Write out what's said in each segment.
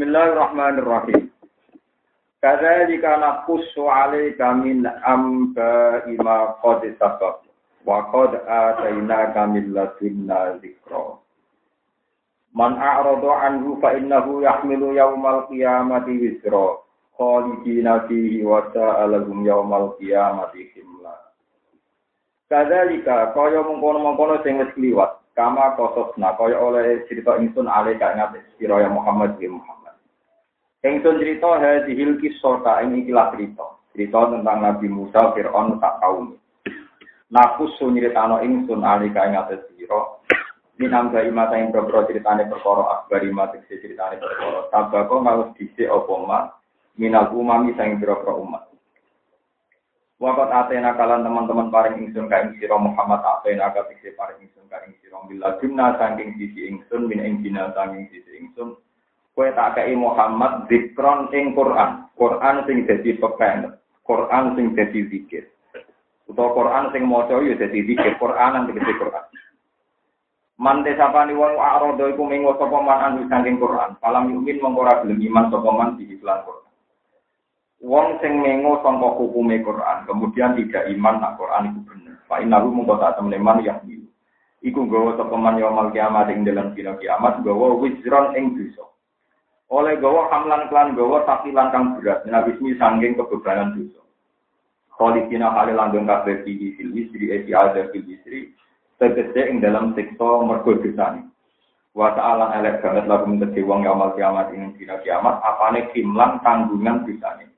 Bismillahirrahmanirrahim. Kadzalika naqussu 'alaika min amba ima qad sabab wa qad atainaka min ladunna dzikra. Man a'rada anhu fa innahu yahmilu yaumal qiyamati wizra khalidina fihi wa sa'alahum yaumal qiyamati himla. Kadzalika kaya mengkono-mengkono sing wis kliwat kama kososna kaya oleh cerita ingsun alaika ing atas Muhammad bin Muhammad. Engsun cerita hadhil kisota ini ikilah cerita. Cerita tentang Nabi Musa Fir'aun tak kaum. Nakus sunyiritano ingsun alika ing atas sira. Minam ga imata ing beberapa ceritane perkara akbar imata ceritane perkara. Tabako ngalus dhisik apa ma minal umami sang beberapa umat. Wakat atena kalan teman-teman paring ingsun kaing sira Muhammad atena katik paring ingsun kaing sira bila jumna saking sisi ingsun min ing saking sisi ingsun Kue tak kei Muhammad zikron ing Quran. Quran sing dadi pepen. Quran sing dadi zikir. Utawa Quran sing maca ya dadi zikir. Quran nang dadi Quran. Mante sapani wong arodo iku minggu sapa man anu saking Quran. Palam yumin mongko ora gelem iman sapa man di iklan Quran. Wong sing mengo sangka hukume Quran, kemudian tidak iman nak Quran itu bener. Fa innahu mongko tak temen man ya Iku gawa sapa man yaumul kiamat ing dalam kiamat gawa wizron ing dosa oleh gawa hamlan klan gawa tapi langkang berat nabi ismi sanggeng kebebanan dosa. Khalifina hale langgeng kabeh di fil wisri esi ada fil wisri tegese ing dalam siksa mergo dosane wa ta'ala elek banget lagu menjadi wong yaumul kiamat ing dina kiamat apane kimlan tanggungan dosane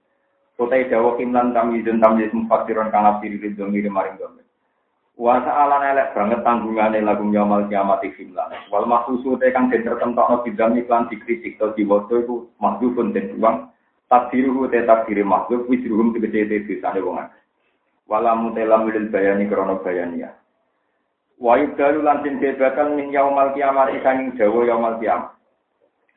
Kotai dawa kimlan tamizun tamyiz mufassiron kang asiri ridho ngiri maring domir Wa ta'ala elek banget tanggungane lagu nyamal kiamat iklan. Wal maksusu te kang den tertentokno bidang iklan dikritik to diwaca iku makhlukun den buang takdiruhu te takdiri makhluk wisruhum tegese te desane wong akeh. Wala mutelam lil bayani krana bayania. Wa yubdalu lan den bakal min yaumal kiamat sanging dawa yaumal kiamat.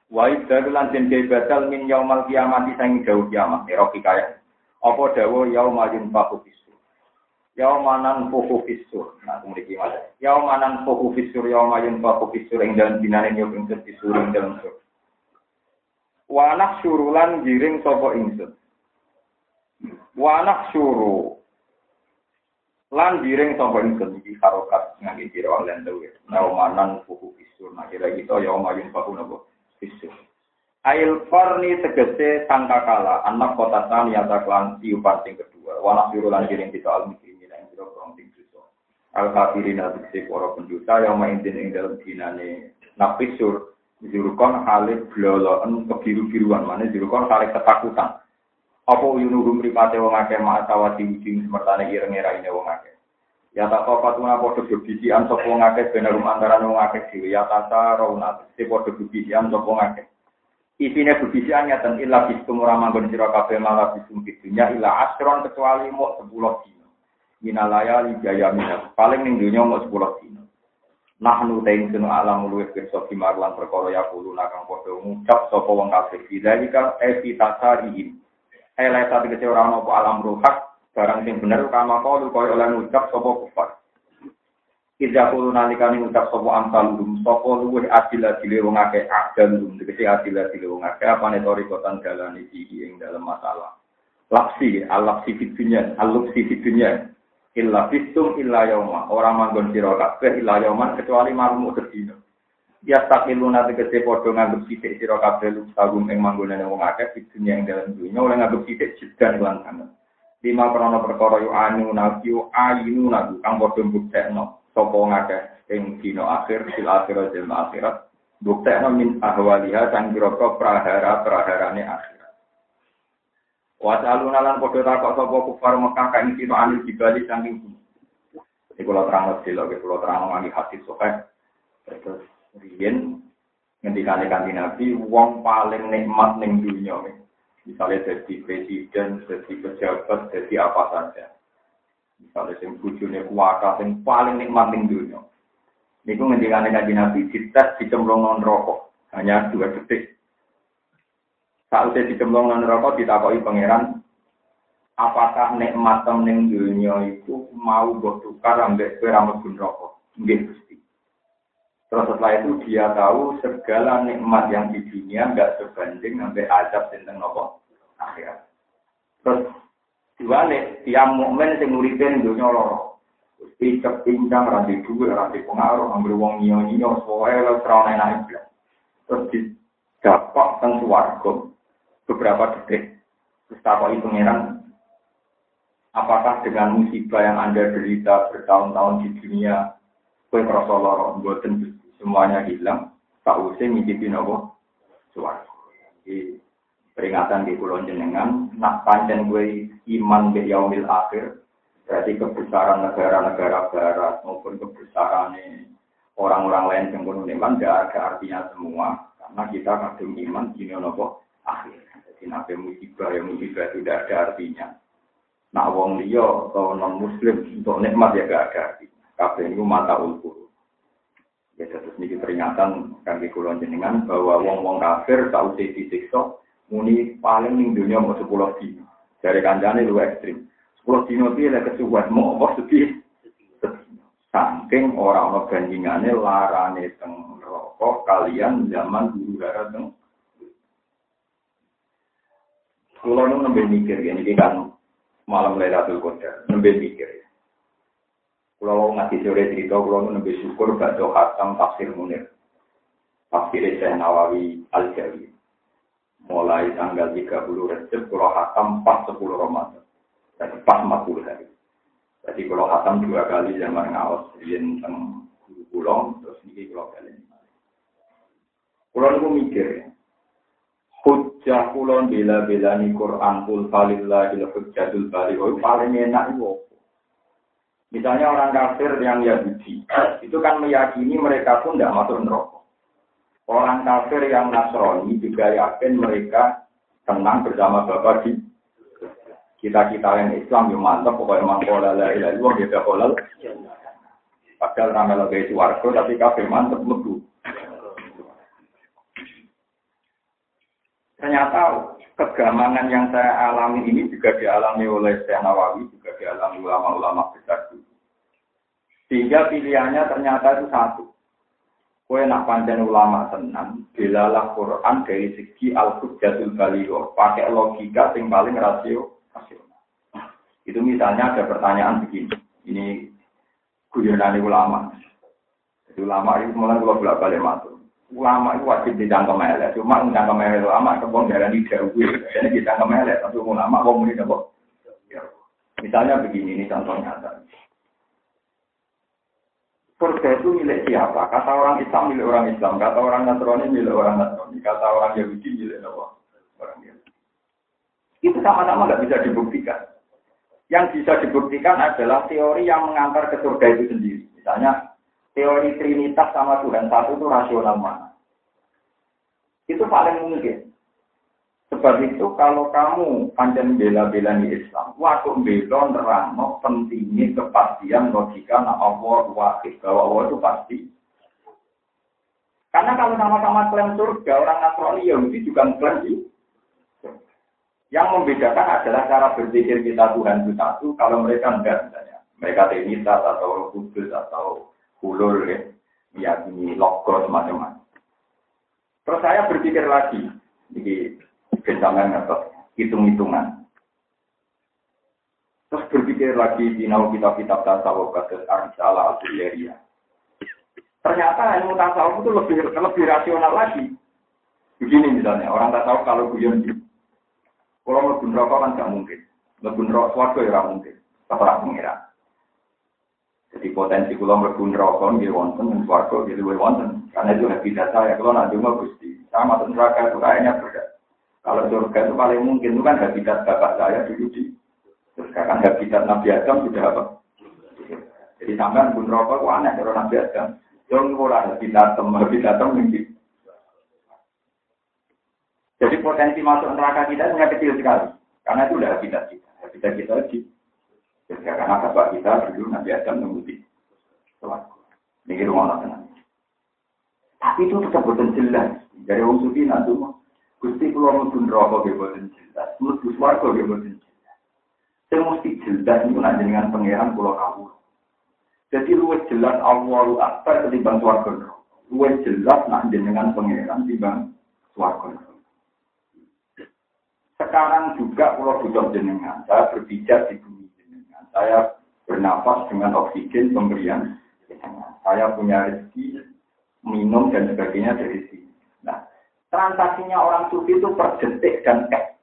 Wa yubdalu lan den bakal min yaumal kiamat sanging dawa kiamat. Kaya. Apa dawa yaumal yunfaku Yaumanan fuhu fisur. Nah, kemudian gimana? Yaumanan fuhu fisur, yaumayun fuhu fisur, yang dalam binane nyok ingsun fisur, yang dalam sur. Wanak surulan giring sopo ingsun. Wanak suru. Lan giring sopo ingsun. Iki harokat ngagi kira oleh dewe. Yaumanan fuhu fisur. Nah, kira kita yaumayun fuhu nopo fisur. Ail farni tegese sangkakala anak kota tani atau klan tiupan kedua. Wanak surulan giring kita al al kafirin para pendusta yang main ing dalam dinane napisur jurukon halid bloloen kebiru-biruan mana jurukon halid ketakutan. Apa yunuhum ripate wong akeh ma'atawati ujing semertane ireng-ira ini wong akeh. Ya tak kok patuna padha bebisian sapa wong akeh ben rum wong akeh dhewe. Ya tata rauna te padha bebisian sapa wong akeh. Isine bebisian nyatan illa bisum ora manggon sira kabeh malah bisum dunya illa asron kecuali mau 10 dina minalaya li jaya minal. Paling ning dunya mau sepuluh dino. Nahnu ta'in sunu alam luwih pirsa bimarlan perkara ya kulo nakang padha ngucap sapa wong kafir. Bidzalika evi tasarihim. Ele satu kece ora ono alam ruhak barang sing bener kama kalu kaya oleh ngucap sapa kufar. Ida kulo nalikane ngucap sapa amsal lum sapa luwih adil adile wong akeh adil lum tegese adil adile wong akeh apane torikotan dalane iki ing dalam masalah. Lapsi, al-lapsi al-lapsi fitunya, illa fistum illa yauma orang manggon sira kabeh illa yauman kecuali malam sedina ya takilu nanti kese padha nganggep sithik sira kabeh lu sagum ing manggonane wong akeh di dunia ing dalam dunia oleh nganggep sithik jedan lan sana lima krono perkara yu anu nabi yu ayinu nabi kang padha mbuktekno sapa wong akeh ing dina akhir sil akhirat sil akhirat. Buktekno min ahwaliha sang pira-pira prahara-praharane akhir Wasalun lan padha takok sapa kufar Mekah kain sira anil jibali saking gunung. Iki kula terang sila, kula terang nganti hadis sokeh. Terus riyen ngendikane kanthi Nabi wong paling nikmat ning dunya misalnya jadi presiden, jadi pejabat, jadi apa saja. Misalnya sing bujune kuwata sing paling nikmat ning dunya. Niku ngendikane kanthi Nabi dites dicemplung rokok hanya dua detik. Saat dikembang dan rokok ditakoki pangeran, apakah nikmat ning dunia itu mau buat tukar ambek kowe ra rokok? Nggih Gusti. Terus setelah itu dia tahu segala nikmat yang di dunia nggak sebanding sampai azab tentang nopo akhirat. Terus diwalik tiang mukmin sing nguripe dunya loro. Picek pincang ranti duwe ranti pengaruh ambil wong nyo nyo soalnya lo terang enak Terus di dapat teng swarga beberapa detik. Terus itu ngeran apakah dengan musibah yang Anda derita bertahun-tahun di dunia kue lara? Mboten semuanya hilang. Tak usah ngicipi nopo suara di peringatan di pulau jenengan nak panjang gue iman be yaumil akhir berarti kebesaran negara-negara barat maupun kebesaran orang-orang lain yang pun iman tidak ada artinya semua. Karena kita kadung iman di nopo akhir jadi nabi musibah yang musibah tidak ada artinya nak wong liya atau non muslim untuk nikmat ya gak ada artinya kabeh niku mata ulkur. Ya terus niki peringatan kangge kula jenengan bahwa wong-wong kafir tau disiksa muni paling ning dunia mau 10 dino. Dari kancane lu ekstrim. 10 dino piye lek kesuwen mau apa sedih. Saking ora ana bandingane larane teng rokok kalian zaman gara teng Kulo nu nembe mikir, ini kan malam Lailatul Qadar, nembe mikir. Kalau ngaji sore cerita, kalau lebih syukur baca khatam tafsir munir. Tafsir Syekh Nawawi Al-Jawi. Mulai tanggal 30 Rejab, kalau khatam pas 10 Ramadan. Jadi pas 40 hari. Jadi kalau khatam dua kali zaman ngawas, yang tentang guru terus ini kalau kali. Kalau aku mikir ya, hujjah kulon bila-bila ni Quran kul falillah ila hujjatul bali, paling enak itu Misalnya orang kafir yang Yahudi, itu kan meyakini mereka pun tidak masuk neraka. Orang kafir yang Nasrani juga yakin mereka tenang bersama Bapak di kita-kita yang Islam yang mantap, pokoknya mangkola la ilaha dia kolal. Padahal ramai lebih suwargo, tapi kafir mantap lebu. Ternyata kegamangan yang saya alami ini juga dialami oleh Syekh Nawawi, juga dialami ulama-ulama besar dulu. Sehingga pilihannya ternyata itu satu. Kue nak panjang ulama senang, bilalah Quran dari segi al-hujjatul baligho, pakai logika yang paling rasio. Itu misalnya ada pertanyaan begini, ini guyonan ulama. Jadi ulama itu mulai dua bolak balik masuk. Ulama itu wajib ditangkap melek, cuma ditangkap melek ulama kebong darah di jauh, jadi ditangkap melek, tapi ulama kok muni Misalnya begini, ini contoh nyata surga itu milik siapa? Kata orang Islam milik orang Islam, kata orang Nasrani milik orang Nasrani, kata orang Yahudi milik orang Yahudi. Itu sama-sama nggak bisa dibuktikan. Yang bisa dibuktikan adalah teori yang mengantar ke surga itu sendiri. Misalnya teori Trinitas sama Tuhan satu itu rasional mana? Itu paling mungkin. Sebab itu kalau kamu panjang bela-bela di Islam, waktu bela nerangno pentingnya kepastian logika nah Allah wakil bahwa Allah itu pasti. Karena kalau sama-sama klaim surga, orang Nasrani Yahudi juga klaim. Yang membedakan adalah cara berpikir kita Tuhan itu satu, kalau mereka enggak misalnya. Mereka Trinitas atau Kudus atau Hulul ya, meyakini logos macam-macam. Terus saya berpikir lagi, ini bentangan atau hitung-hitungan. Terus berpikir lagi di kitab-kitab tasawuf kasus Arisala al Ternyata ilmu tasawuf itu lebih lebih rasional lagi. Begini misalnya, orang tasawuf kalau guyon di kalau lebih rokok kan nggak mungkin. Lebih rokok suatu ya mungkin. Terserah pengira. Jadi potensi kalau lebih rokok dia wonten dan suatu dia lebih wonten. Karena itu habitat saya. Kalau nanti mau gusti, sama neraka itu kayaknya berbeda. Kalau surga itu paling mungkin itu kan habitat bapak saya dulu di surga kan habitat Nabi Adam sudah apa? Jadi sampai pun rokok itu aneh kalau Nabi Adam. Jangan pola habitat tem habitat mungkin. Jadi potensi masuk neraka kita hanya kecil sekali karena itu udah habitat kita. Habitat kita di surga karena bapak kita dulu Nabi Adam menguti. Ini rumah tenang. Tapi itu tetap betul jelas. Dari orang suci nanti Gusti kula mlebu neraka nggih boten jelas, mlebu swarga nggih boten jelas. Sing mesti jelas niku nek jenengan pangeran kula kawula. Jadi luwih jelas Allahu Akbar ketimbang swarga neraka. Luwe jelas nak jenengan pangeran timbang swarga. Sekarang juga kalau butuh jenengan, saya berpijak di bumi jenengan. Saya bernafas dengan oksigen pemberian. Saya punya rezeki, minum dan sebagainya dari sini. Nah, transaksinya orang sufi itu per detik dan cash.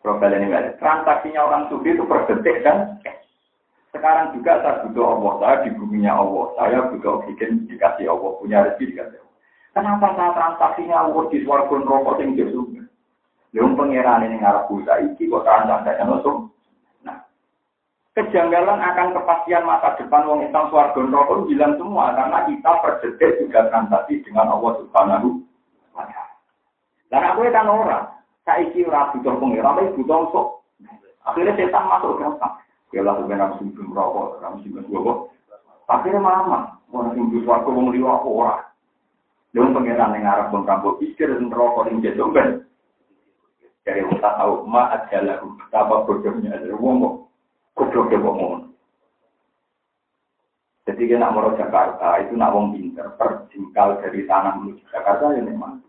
Profil ini Transaksinya orang sufi itu per detik dan cash. Sekarang juga saya butuh Allah, saya di buminya Allah, saya butuh oksigen dikasih Allah, punya rezeki dikasih Allah. Kenapa saya transaksinya Allah di suarga rokok yang jauh Yang pengiran ini ngarap buta iki kok transaksinya langsung. Kejanggalan akan kepastian masa depan wong Islam suarga rokok bilang semua karena kita per detik juga transaksi dengan Allah Subhanahu wa taala. Dan aku kan orang, saya iki ora butuh pengiran, tapi butuh sok. Akhirnya setan masuk gampang. Ya lah sebenarnya harus sing merokok, harus sing gua Akhirnya mama, orang sing waktu wong liwa ora. Dia pengiran yang ngarep wong kampung pikir merokok sing jatuh ben. Dari tak tahu ma adalah betapa bodohnya ada wong goblok wong ngono. Jadi kita nak Jakarta itu nak wong pinter perjingkal dari tanah menuju Jakarta ya memang.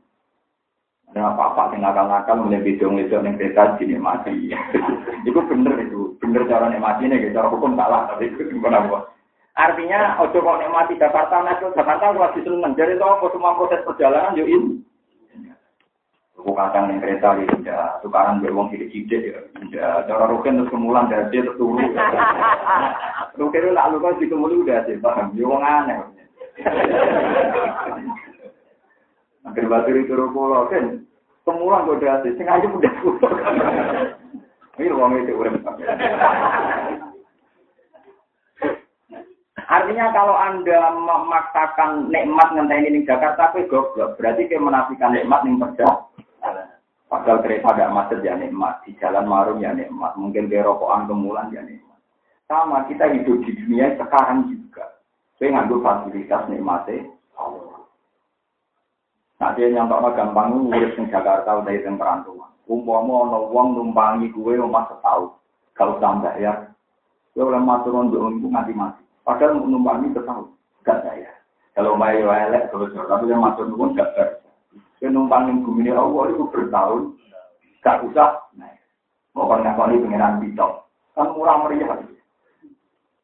Ada apa-apa yang nakal-nakal mulai itu yang kereta mati. itu bener itu, bener cara mati nih, cara hukum salah, tapi itu bukan apa. Artinya, ojo kok mati Jakarta, nah Jakarta lagi seneng. Jadi itu semua proses perjalanan yo ini. Kadang yang kereta di ya, tukaran berwong sidik-sidik ya. Cara rukin terus kemulan dari dia terturu. Rukin itu lalu kan di kemuli udah sih, paham? Yo wong aneh. Akhir batu itu pulau kan, semua gue udah sih, sengaja udah pulau. Ini uang itu urem. Artinya kalau anda memaksakan nikmat ngenteni di Jakarta, kue goblok. Berarti kayak menafikan nikmat nih kerja. Padahal kereta agak macet ya nikmat, di jalan marung ya nikmat, mungkin di rokokan kemulan ya nikmat. Sama kita hidup di dunia sekarang juga. Saya ngambil fasilitas nikmatnya. Nah dia nyontok gampang ngurus di Jakarta udah yang perantauan. Umpama ana wong numpangi gue omah setahun. Kalau tambah ya, ya oleh matur untuk nganti mati. Padahal numpangi setahun, gak saya. Kalau mayu elek terus tapi yang matur nuwun gak ber. Ya numpang ning bumi Allah itu bertahun, gak usah. Nah, mau ngakoni pengiran bitok. Kan murah meriah.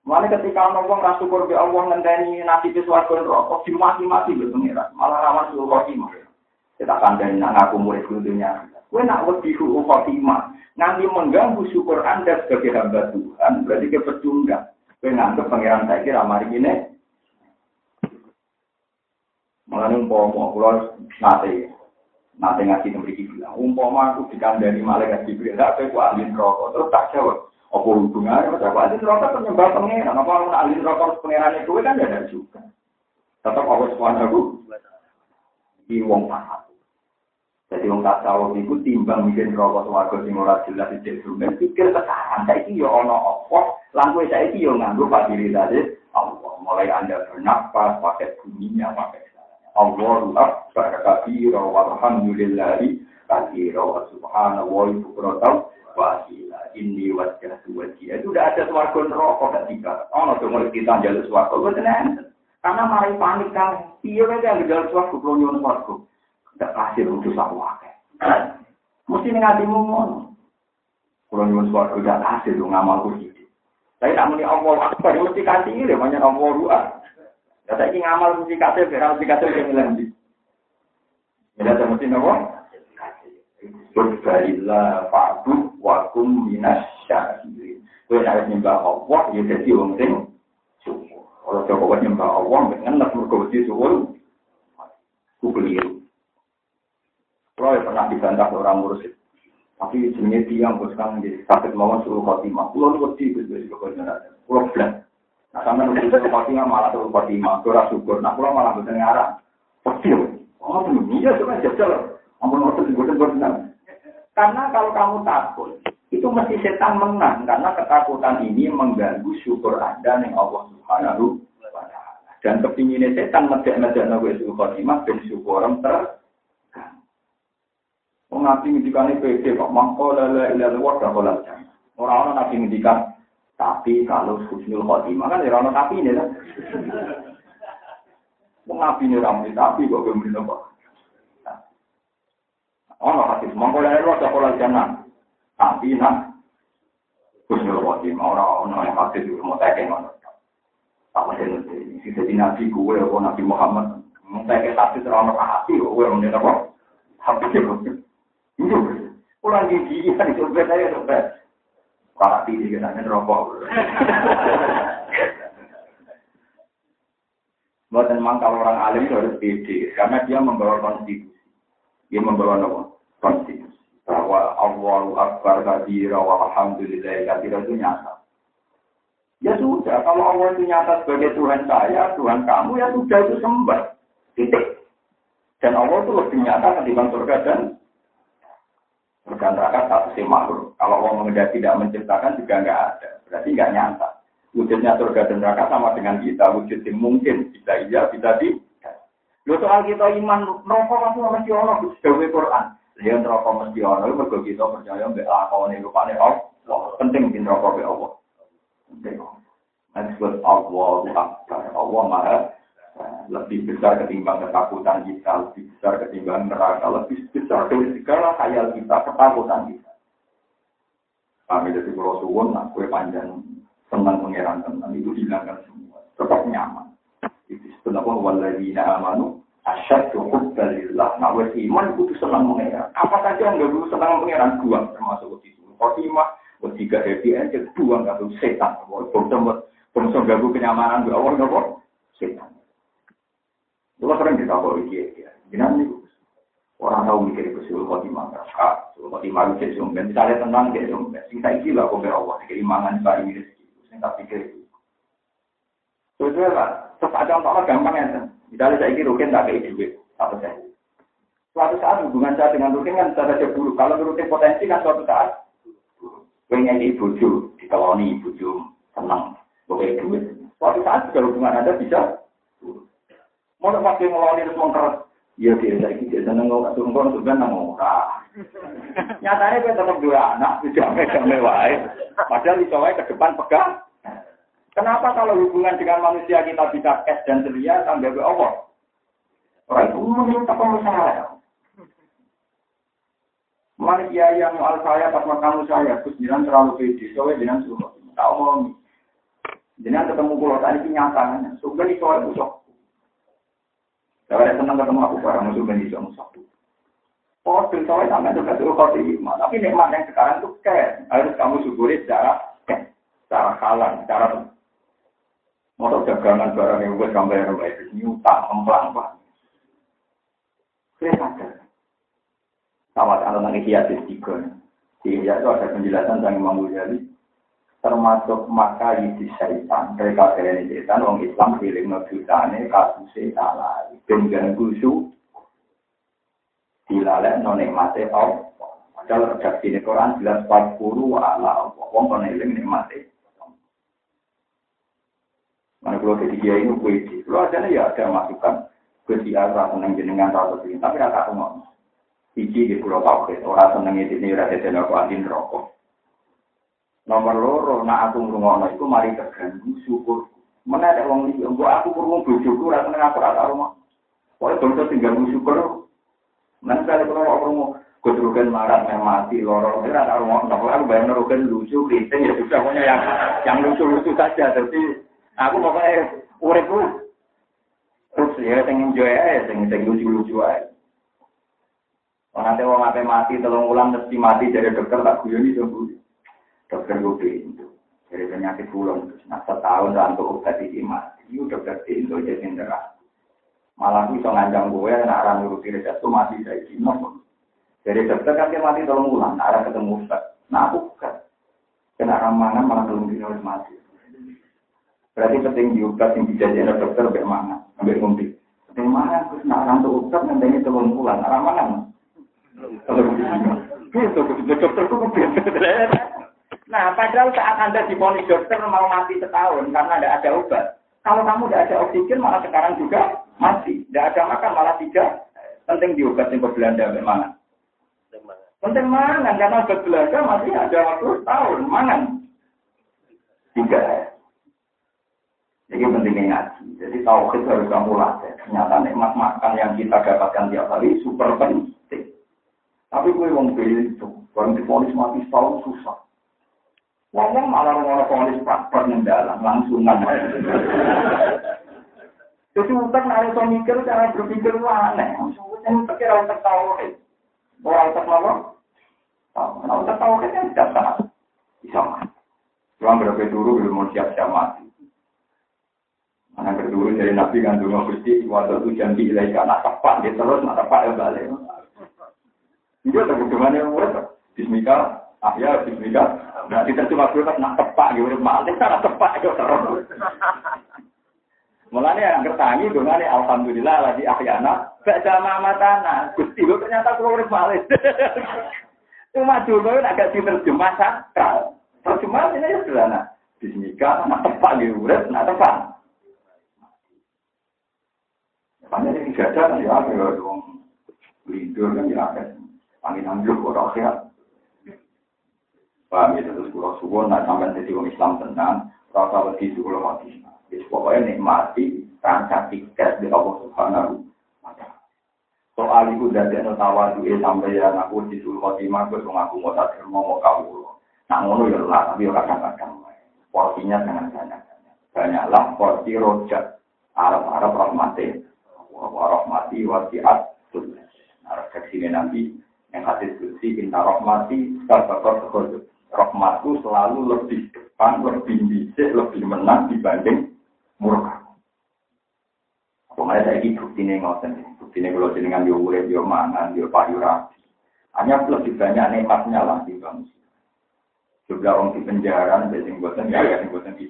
Mulai ketika orang wong syukur be Allah ngenteni nasi ke swarga neraka dimati-mati be pengira. Malah rawan suruh khotimah. Kita kandani nak ngaku murid dunia. Kowe nak wedi suruh khotimah, nanti mengganggu syukur Anda sebagai hamba Tuhan, berarti ke pecundang. Kowe nganggep pangeran saiki ra mari ngene. Mulane umpama kula nate nate ngaji mriki bilang, umpama aku dikandani malaikat Jibril, lha kowe ahli neraka, terus tak jawab. Apa hubungannya? Apa ahli neraka penyembah pengeran? Apa orang ahli neraka pengeran itu kan ada juga. Tetap Allah swt. Di wong paham. Jadi wong tahu itu timbang bikin rokok swarga sing ora jelas di dunia pikir sekarang saiki yo ana apa lan kowe saiki yo nganggo fasilitas Allah mulai Anda bernafas pakai bunyinya pakai Allah akbar kabira walhamdulillahi kabira wa subhanahu wa ta'ala wasila ini wajah wajah itu udah ada suarga rokok gak tiga oh no mulai kita jalur suarga gue tenang karena mari panik kan. Iya kan jalur suarga belum nyon suarga gak kasih untuk sawah mesti ngati ngomong kalau nyon suarga gak kasih dong ngamal kursi tapi tak muni Allah akbar mesti kasih ini banyak Allah dua ingin ngamal mesti kasih biar mesti kasih yang lagi ya saya mesti ngomong Berbalilah fa'du wa kum minas syakirin. Kue harus nyembah Allah, ya jadi wong sing. Kalau coba nyembah Allah, ngenes mergo syukur, ku keliru. Kalau pernah dibantah orang mursyid. Tapi jenenge tiang bos kang jadi sakit mawon suruh khotimah. Kulo nu wedi wis. Kulo. Sampean nulis suruh khotimah malah suruh khotimah, ora syukur. Nah kulo malah boten ngarang. Wedi. Oh, iya cuma jajal. Ampun ngoten boten boten. Karena kalau kamu takut, itu mesti setan menang karena ketakutan ini mengganggu syukur Anda nih Allah Subhanahu wa taala. Dan kepinginnya setan ngejak-ngejak nabi itu khotimah dan syukur ter Wong nabi ngendikane pede kok mangko la la ilaha illallah ora Orang-orang nabi ngendikan tapi kalau husnul khotimah kan ya tapi ini. Wong nabi ini ramai tapi kok belum nopo. Oh, no, hadis mongko lha ora sekolah jannah. Tapi nak Kusnul Khotim, orang-orang yang hadis itu mau tanya ngono. Tak mesti nanti, jadi nabi gue, atau nabi Muhammad, mau tanya hadis orang-orang hati, gue menjadi apa? Hadis itu. Itu, pulang gigi, kan itu saya itu. Para tinggi kita rokok. Buat memang kalau orang alim itu harus pede, karena dia membawa konstitusi. Dia membawa apa? Konstitusi. Bahwa Allahu Akbar kabira wa alhamdulillah kabira itu nyata. Ya sudah, kalau Allah itu nyata sebagai Tuhan saya, Tuhan kamu, ya sudah itu sembah. Titik. Dan Allah itu lebih nyata ketimbang surga dan surga neraka satu si makhluk. Kalau Allah mengendaki tidak menciptakan juga nggak ada. Berarti nggak nyata wujudnya surga dan neraka sama dengan kita, wujud yang mungkin bisa iya, bisa di. Lo soal kita iman rokok kan mesti ono sebagai Quran. Dia rokok mesti ono, mergo kita percaya mbek lakone rupane Allah. Penting di rokok be Allah. Penting. Disebut Allah. Allah Maha lebih besar ketimbang ketakutan kita, lebih besar ketimbang neraka, lebih besar dari segala khayal kita, ketakutan kita. Kami dari Pulau Suwon, nah, kue panjang senang pengiran tenang itu hilangkan semua. Tetap nyaman. Itu sebenarnya waladina amanu asyad cukup dalillah nah wes iman itu senang pengiran apa saja yang perlu senang pengiran dua termasuk itu. Khotimah tiga happy dua nggak perlu setan. Bangsa ganggu kenyamanan dua awal nggak setan Dulu sering kita bawa dia, gimana nih? Orang tahu mikir itu suruh khotimah, kak, suruh khotimah itu suruh misalnya tentang dia suruh sing saya gila, kau Allah, keimangan ini Sing tak pikir itu. Terus lah, terus ada orang gampang ya. Misalnya saya ini rukin tak kayak duit, apa saya. Suatu saat hubungan saya dengan rukin kan bisa saja buruk. Kalau rukin potensi kan suatu saat pengen di buju, dikeloni buju, senang, boleh duit. Suatu saat juga hubungan Anda bisa Mau pakai ngeloni terus mengkeras. Iya dia saya gitu, seneng nggak turun kono sebenarnya nang Nyatanya kita tetap dua anak, tidak damai wae. Padahal di ke depan pegang. Kenapa kalau hubungan dengan manusia kita bisa es dan ceria sampai ke Allah? Orang itu meminta pengusaha. Manusia yang al saya pas kamu saya, terus jangan terlalu pede, soalnya jangan suruh. Tahu mau nih. Jangan ketemu pulau tadi kenyataannya. Sebenarnya soalnya busuk. Kalau ada senang ketemu aku barang musuh ben iso satu. Oh, soalnya sampai juga suruh kau terima. Tapi nikmat yang sekarang tuh kayak harus kamu syukuri secara secara halal, secara motor dagangan barang yang buat sampai yang baik nyutang, emplang pak. Saya sadar. Sama anak hiasis tiga. Di itu ada penjelasan tentang Imam Ghazali termasuk maka di syaitan. Dari setan orang Islam pilih ngedutane kasus salah dan ganggu su dilalek nonek mate au padahal redaksi ini Quran jelas 40 ala wong kono eling mate Mana kalau jadi dia ini gue kalau ada ya ada masukan gue si arah seneng jenengan ini tapi rasa aku mau Iki di pulau Tauhid orang seneng ini rasa jenengan aku andin rokok Nomor loro, nak aku ngrungokno iku mari terganggu syukur. Mana ada wong iki, mbok aku krungu bojoku ora seneng aku ora rumah. Pokoke bangsa tinggal syukur. Nanti kali kalau krungu keturunan marah yang mati loro, ora tak rumah. Nah, aku bayang nerukan lucu, kriting ya sudah pokoknya yang yang lucu-lucu saja. Tapi aku pokoknya uripku terus ya sing enjoy ae, sing sing lucu-lucu ae. Nanti wong ape mati telung ulang mesti mati jadi dokter tak guyoni sembuh dokter gue pintu dari penyakit pulang terus nah setahun untuk obat ini mati. Itu dokter pintu neraka malah bisa ngancam gue nak orang nuruti resep itu mati saya cina dari dokter kan dia mati tolong ulang arah ketemu ustad nah aku bukan. Kena ramangan malah belum dino mati. Berarti penting diubat yang dijadikan dokter bagaimana ambil ngombe. Bagaimana terus nak tuh ustad nanti tolong ulang arah mana kalau begitu dokter itu Nah, padahal saat Anda diponis dokter mau mati setahun karena tidak ada obat. Kalau kamu tidak ada oksigen, malah sekarang juga mati. Tidak ada makan, malah tidak. Penting diobat yang Belanda bagaimana? Penting mangan, karena obat Belanda masih ada waktu tahun. Mangan. Tiga. Jadi pentingnya ngaji. Jadi tahu kita harus kamu latih. Ternyata nikmat makan yang kita dapatkan tiap hari super penting. Tapi gue wong itu, orang difonis mati setahun susah. Wong malah ngono fonis praktek dalam langsungan. Jadi utak nari so mikir cara berpikir lu aneh. Utak tahu kan. Orang utak apa? Tahu. Utak tahu kan tidak sana. Bisa mati. Cuma berapa dulu belum mau siap-siap mati. Mana kedua dari Nabi kan dulu gusti waktu itu janji ilahi karena tepat dia terus nak tepat ya balik. Dia tak bagaimana yang. Bismillah, ah ya Bismillah. Nah kita cuma berkat nak tepat gitu, malah nak tepat itu terus. Mulanya yang kertangi dengan alhamdulillah lagi ahyana. Baca mamatana, gusti lo ternyata keluar balik. Cuma dulu agak diterjemah sakral. Terjemahan ini ya sederhana. Bismillah, nak tepat gitu, nak tepat. Hanya ini gajah kan ya, ya dong. Lindur kan ya. Angin ambil orang sehat. Paham ya, terus pulau suwon, nah sampai jadi orang Islam tenang, rasa lebih suwon mati. Jadi pokoknya nikmati, rancang tiket di Allah Subhanahu wa ta'ala. Soal itu dari no tawadu eh sampai ya aku di suruh khotimah, gue ngaku mau tak mau mau kamu. Nah ngono ya lah, tapi kadang-kadang porsinya sangat banyak. Banyaklah porsi rojak Arab-Arab rahmatnya warahmati wasiat sunnah. Nah, nanti yang hadis kursi inta rahmati sabakor sekolah. Rahmatku selalu lebih depan, lebih bisa, lebih menang dibanding murka. Pokoknya saya ini bukti ini ngoten. Bukti ini kalau jenengan dia urep, dia mangan, dia payu rapi. Hanya lebih banyak nikmatnya lah di bangsa. Juga orang di penjara, biasanya buatan ya, yang buatan di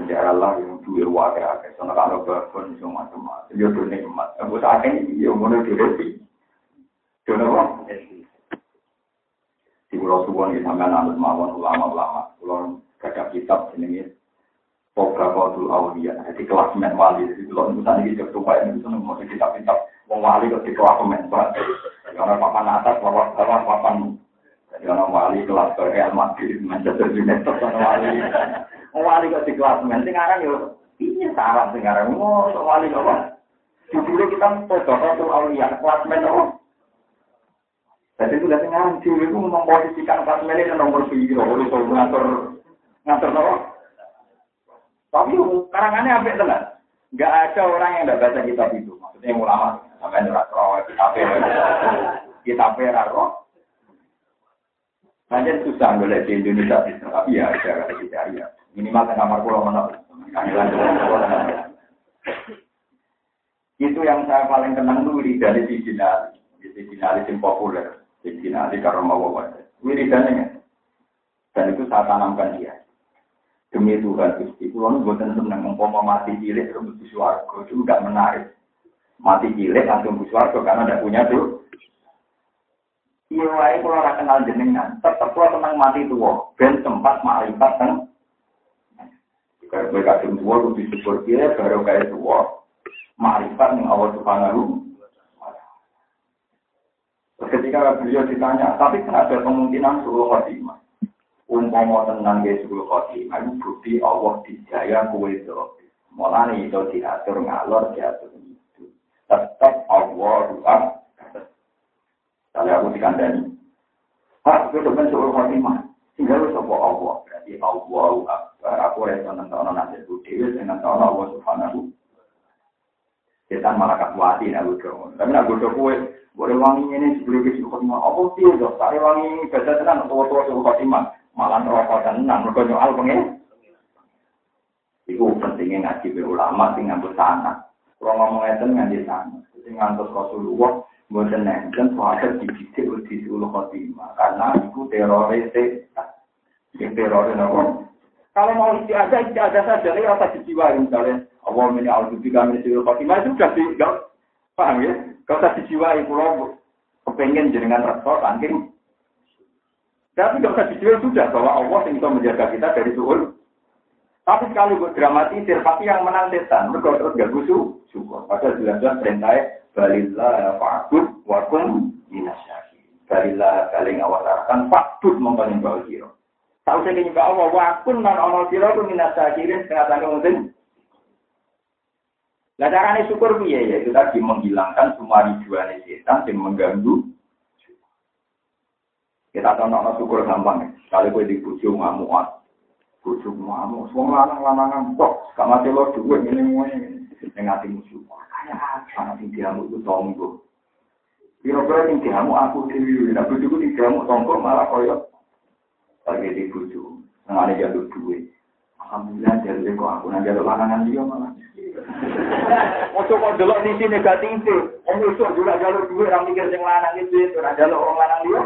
penjara lah yang duit wakil akeh soalnya kalau berpun itu macam-macam ya tuh nikmat aku saat ini ya mau repi Jono apa? Di pulau Suwon kita sampai nanti mawon ulama-ulama. Pulau gagap kitab ini Poga Qatul Aulia, jadi kelas men wali, jadi kalau misalnya kita coba ini bisa mau kitab-kitab, mau wali kok di kelas men, karena papan atas, papan bawah, papan, jadi orang wali kelas ke Real Madrid, Manchester United, wali, wali kok di kelas men. Aran yo ini sarap sing aran oh wali apa judulnya kita foto tuh aulia kelas men apa jadi itu dari dulu itu memposisikan kelas men itu nomor oleh so ngatur ngatur apa tapi karangannya apa tenan nggak ada orang yang tidak baca kitab itu maksudnya ulama sampai nurat roh kitab kitab roh Hanya susah boleh di Indonesia, tapi ya ada kita ya. Minimal ke kamar pulau mana. Itu yang saya paling kenang tuh dari di Dinali. Di Dinali yang populer. Di Dinali karena mau wajah. Wiridannya. Dan itu saya tanamkan dia. Demi Tuhan Gusti, nu buatan seneng umpama mati cilik terus di suarga itu tidak menarik. Mati cilik langsung di suarga karena tidak punya tuh. Iya wae kalau ora kenal jenengan, tetep kalau tenang mati tua, ben tempat makrifat teng Kayak mereka tua, lebih syukur dia, baru kayak tua. Marifat yang Allah Subhanahu Ketika beliau ditanya, tapi kan ada kemungkinan suruh khotimah. Umpama tenang ke suruh khotimah, itu bukti Allah dijaya kue itu. Mulanya itu diatur ngalor, diatur itu. Tetap Allah doa. Kalau aku dikandani. Pak, itu kan suruh khotimah. Tinggal sopo Allah. Berarti Allah Aku ora iso nentono nasib sing nentono Allah Subhanahu. Setan malah kakuati nek bodoh. Tapi nek bodoh kowe boleh wangi ini sebelum ke suku khotimah. Apa sih yo? Sare wangi ini baca tenan tua-tua suku khotimah. Malah rokok tenan mergo nyoal pengen. Iku pentingnya ngaji be ulama sing nganggo sana. Kalau ngomong ngeten ngaji sana. Sing ngantos Rasulullah mboten nenten sahabat dididik di suku khotimah karena iku teroris setan. Yang teroris nopo? Kalau mau istiadah, istiadah saja, ini rasa dijiwai misalnya. Allah ini al-Jubika min sirul khotimah itu sudah di, paham ya? Kalau usah dijiwai, pulau kepengen jenengan rektor, saking. Tapi tidak usah dijiwai sudah, bahwa Allah yang bisa menjaga kita dari suhul. Tapi sekali buat dramatisir, pasti yang menang setan. Mereka terus gak gusu, syukur. Padahal jelas-jelas perintahnya, balillah fa'bud wakum minasyaki. Balillah baling awasarakan fa'bud mengkalimbau kira. Tahu saya nyembah Allah, wakun nan ono sira ku minat sakirin setengah tangga mungkin. Nah caranya syukur piye ya itu tadi menghilangkan semua ribuan setan yang mengganggu. Kita tahu nama syukur gampang ya. Kalau gue di bujuk ngamuan, bujuk ngamuk, semua lanang lanangan kok, gak mati lo ini mau ini, yang ngati musuh. Kayak apa nanti diamu itu tonggo. Kira-kira yang diamu aku dewi, nah bujukku di diamu tonggo malah koyok. Lagi di nggak ada jatuh duit. Alhamdulillah jadi kok aku nanti ada lanangan dia malah. Ojo kok delok sisi negatif itu. Wong iso juga jalur duit ra mikir sing lanang itu, ora jalur orang lanang dia.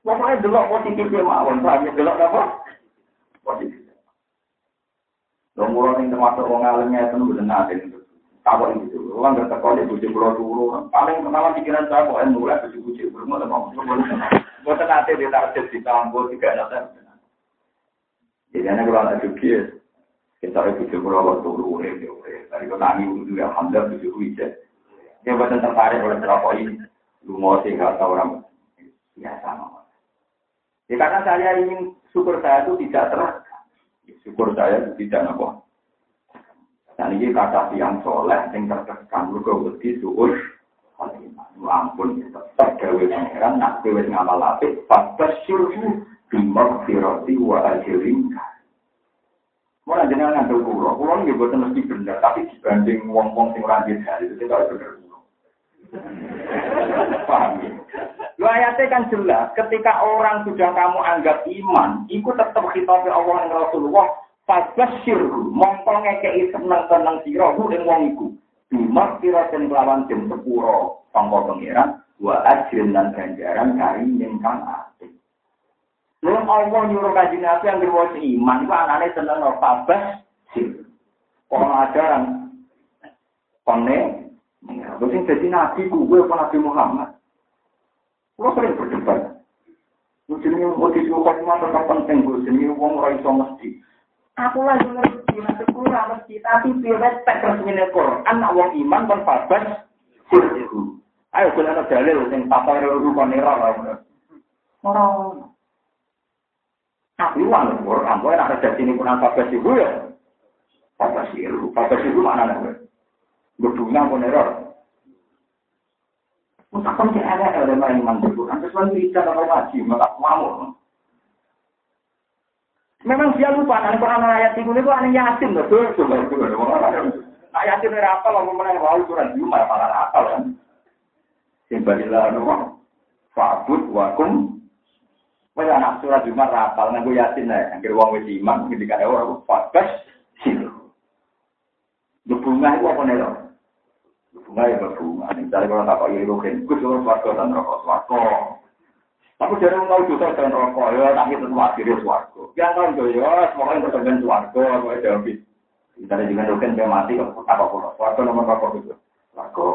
Pokoknya delok positifnya mawon, paham delok apa? Positif. Murah yang termasuk orang alimnya itu bener itu. Tahu itu, orang gak tekol di bujuk pulau turu. Paling pertama pikiran saya kok mulai bujuk bujuk berumur mau. Buat nanti di target di kampus tiga nanti. Jadi anak kalau anak juga, kita itu bujuk pulau urep, urep. Tadi kalau nangis itu ya alhamdulillah bujuk bujuk. Dia buatan tertarik oleh rokok ini. Lu mau sih nggak tahu orang biasa mau. Ya karena saya ingin syukur saya itu tidak terekam. Ya, syukur saya itu tidak apa. Dan ini kata yang soleh yang terkekam lu ke wedi suur. Ampun tetap gawe pangeran nak gawe ngamal apik pas syurhu bimok firoti wa. Mau jenengan ngambil kulo, kulo ini buatan mesti benar, tapi dibanding wong-wong sing hari itu tidak benar kulo. Paham ya? Lu ayatnya kan jelas, ketika orang sudah kamu anggap iman, ikut tetap khitabnya Allah dan Rasulullah, Fasbashir, mongkong ngekei seneng-seneng siro, huling wong iku. Dumas siro dan kelawan jem sepuro, tongko pengiran, wa ajrim dan ganjaran kari nyengkang ati. Lalu Allah nyuruh kaji nabi anggere diwasi iman, itu anaknya seneng lho, Fasbashir. Kono ajaran, kone, Mungkin jadi nabi kuwe apa nabi Muhammad? Lo sering berdebat. Mungkin ini kok disukai, maka penting gue, jadi ini orang-orang Aku lagi ngerti, nanti kurang mesti, tapi pilih tak resmi Quran, anak uang iman dan fabas, Ayo gue ada dalil yang papa rukun nira lah. Orang tapi uang Quran, gue ada jadi ini kurang fabas ibu ya. Fabas ibu mana? Gue bunga pun error. Mustahil sih ada iman Quran. Terus lagi bisa kalau ngaji, maka mau. Memang dia lupa kan Quran ayat itu itu ane yatim loh. Ayat itu berapa lalu mana yang lalu Quran cuma para apa kan? Sembilan loh. Fakut wakum. Banyak anak surat cuma rapal nanggu yatim lah. Angkir uang wes imam ketika ada orang fakas silo. Dukungnya itu apa nih loh? Dukungnya itu dukungan. Misalnya kalau tak pakai dukungan, kusur fakas dan rokok fakas. Aku jadi mau juga dan rokok, ya tapi tetap akhirnya suarga. Yang tahu itu ya, semuanya berkenan suarga, gue jawab. Misalnya juga rogen dia mati, tak apa suarga nomor rokok itu. Suarga.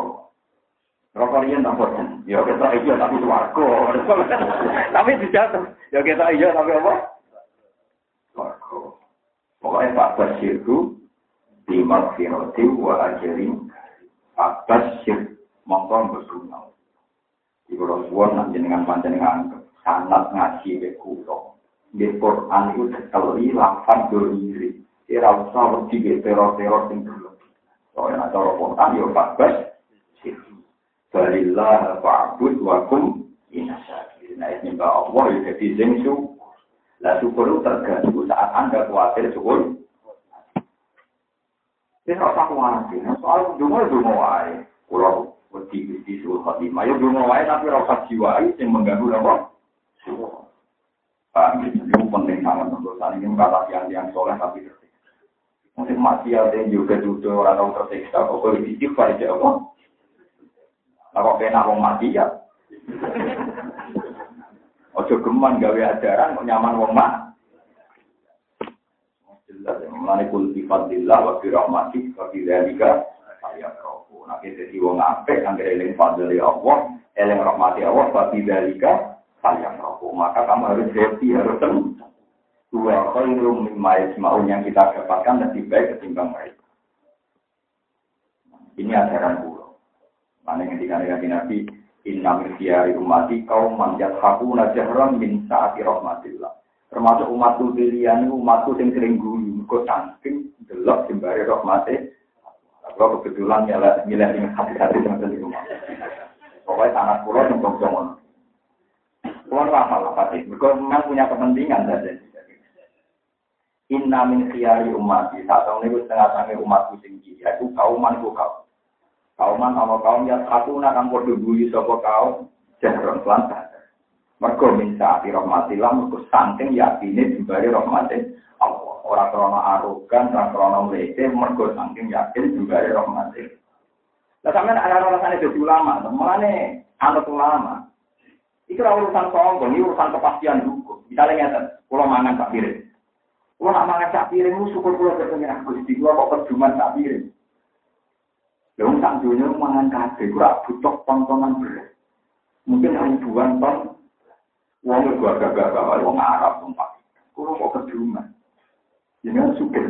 Rokok ini tak bosan. Ya kita iya tapi suarga. Tapi tidak, ya kita iya tapi apa? Suarga. Pokoknya Pak Basir itu, di Makfiroti wa ajarin atas sir mongko berguna. Kalau suwon nanti dengan panjenengan sangat ngaji ke kulo. Di Quran itu sekali lapan diri. Kira usah wedi ke teror-teror yang berlebih. Soalnya cara Quran ya bagus. Balillah fa'bud wa kum inasyakir. Nah ini mbak Allah ya jadi syukur. Lah syukur itu tergantung saat anda khawatir syukur. Ini rasa khawatir. Soal dungo dungo wae. Kulo wedi wedi suul khotimah. Ya dungo wae tapi rasa jiwa yang mengganggu apa? Paham ini penting sangat untuk saling kata yang yang soleh tapi tersiksa. Mungkin mati ada yang juga duduk orang tahu tersiksa. Kok boleh istighfar aja apa? Kalau kena wong mati ya. Ojo geman gawe ajaran, nyaman wong mati. jelas yang mengenai kulti fadillah wa fi rahmati wa dhalika saya nah kita jadi wong apik angger eling fadil ya Allah eling rahmati Allah wa fi dhalika saya rohu maka kamu harus happy harus senang dua khairum mimma yasma'un yang kita dapatkan lebih baik ketimbang mereka ini ajaran pulau mana yang dikatakan Nabi Inna min umati kaum manjat haku najahram min saati rahmatillah termasuk umatku pilihan umatku yang sering guyu kok saking delok jembare rahmate. Kalau kebetulan nyala milih ini hati-hati dengan di rumah. Pokoknya sangat pulau yang bongsongon. Pulau apa lah pasti. Mereka memang punya kepentingan saja. Inna min khiyari umat. Saat tahun itu setengah-setengah umatku tinggi. Yaitu kauman ku kau. Kauman sama kaum yang satu nakang podo buli sopo kaum. Jahron pelan Mergo minta di rahmatillah, mergo saking yakini jembari rahmatin Allah. Orang krono arogan, orang krono melete, mergo saking yakin jembari rahmatin. Nah, sampean ada alasan itu ulama, mana anut ulama. Itu urusan sombong, ini urusan kepastian hukum. Misalnya nyata, kalau mangan tak piring. Kalau nak mangan tak piring, syukur kalau ketemu aku di gua kok perjuman tak piring. Lalu sang dunia mangan kabeh, gua butuh tontonan berat. Mungkin ribuan ton Wong gua gagah-gagah wong Arab tempat. Kulo kok keduman. Ini kan suka.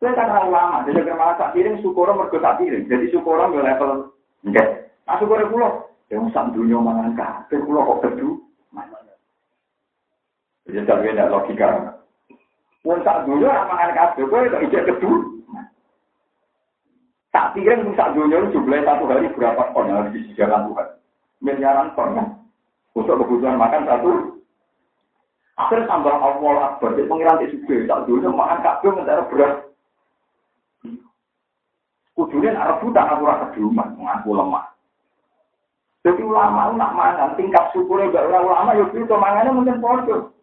Saya kan orang lama, jadi kalau malah tak piring, syukur mergo tak piring. Jadi syukur level enggak. Nah syukur kulo, yang sak dunia mangan kabeh kulo kok kedu. Jadi tak ada logika. Wong sak dunia mangan kabeh, kowe kok ijek kedu. Tak piring sak dunia jumlahnya satu hari berapa ton yang harus disediakan Tuhan? Miliaran ton ya. Untuk kebutuhan makan satu. Akhirnya tambah awal akbar. Jadi pengiran di suge. Tak dulu makan kabel ngetara berat. Kudunya nak rebutan aku rasa keduman. Mengaku lemah. Jadi ulama nak mangan tingkat syukurnya gak ulama ya itu mangannya mungkin bodoh.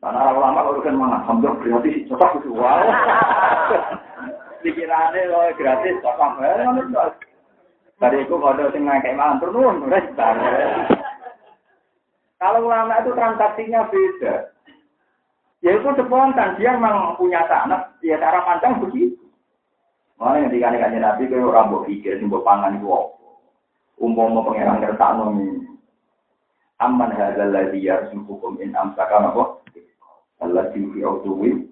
Karena ulama kalau kan mangan alhamdulillah gratis cocok itu wow. Pikirannya loh gratis cocok banget. Dari itu kalau sing kayak mangan turun, Kalau ulama itu transaksinya beda. Ya itu spontan, dia memang punya tanah, ya cara pandang begitu. Mana yang dikali Nabi ke orang buat pikir, simbol pangan itu? Umpama pengiran kertasno ini. Aman hadzal ladzi yarzuqukum in amsaka apa? Allati fi autuwi.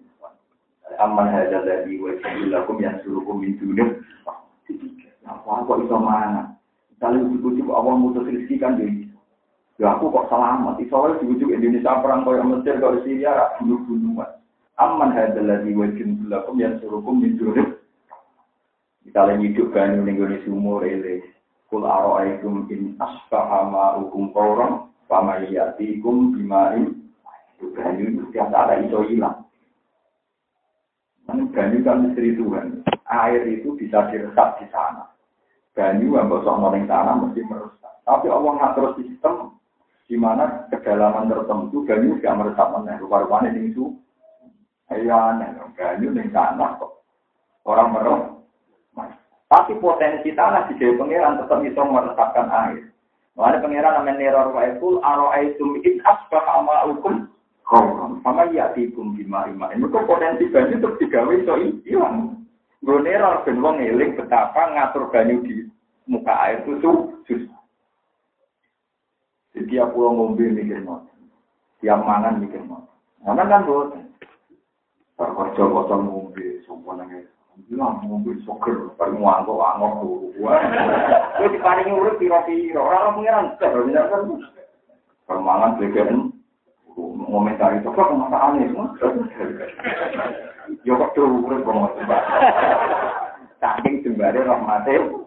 Aman hadzal ladzi wa yajilakum yansurukum min dunil. Apa kok iso mana? Misalnya ujuk-ujuk Allah mutus rezeki kan jadi. Ya aku kok selamat. Soalnya ujuk Indonesia perang yang Mesir, kau Syria, rak bunuh-bunuhan. Lagi wajib belakum yang suruhkum min durib. Misalnya hidup kan Indonesia umur ini. Kul aro'aikum in asbaha ma'ukum qawram. Fama yatikum bimain. Itu banyu setiap saat iso hilang. Banyu kan istri Tuhan. Air itu bisa diresap di sana banyu yang bosok noling tanah mesti merusak. Tapi Allah ngatur sistem di mana kedalaman tertentu banyu tidak merusak mana. Rupa-rupanya itu Iya, banyu di tanah kok. Orang merusak. Tapi potensi tanah di Dewi Pangeran tetap bisa meresapkan air. Makanya Pangeran namanya neror wa ikul aro aitum in asbah ama hukum sama ya tikum bima ima. Ini kok potensi banyu terus digawe so hilang. Gue neror ben wong eling betapa ngatur banyu di muka air itu susah. Jadi tiap pulau ngombe mikir mau, tiap mangan mikir mau. Mangan kan buat. Terkerja kosong ngombe, sumpah nangis. bilang ngombe soker, baru ngantuk, ngantuk tuh. Gue di kari nyuruh, piro-piro, orang-orang pengirang, permangan bagian ngomentari soker, kemana aneh, ya kok tuh, gue ngomong sebar. Saking jembatnya, rahmatnya,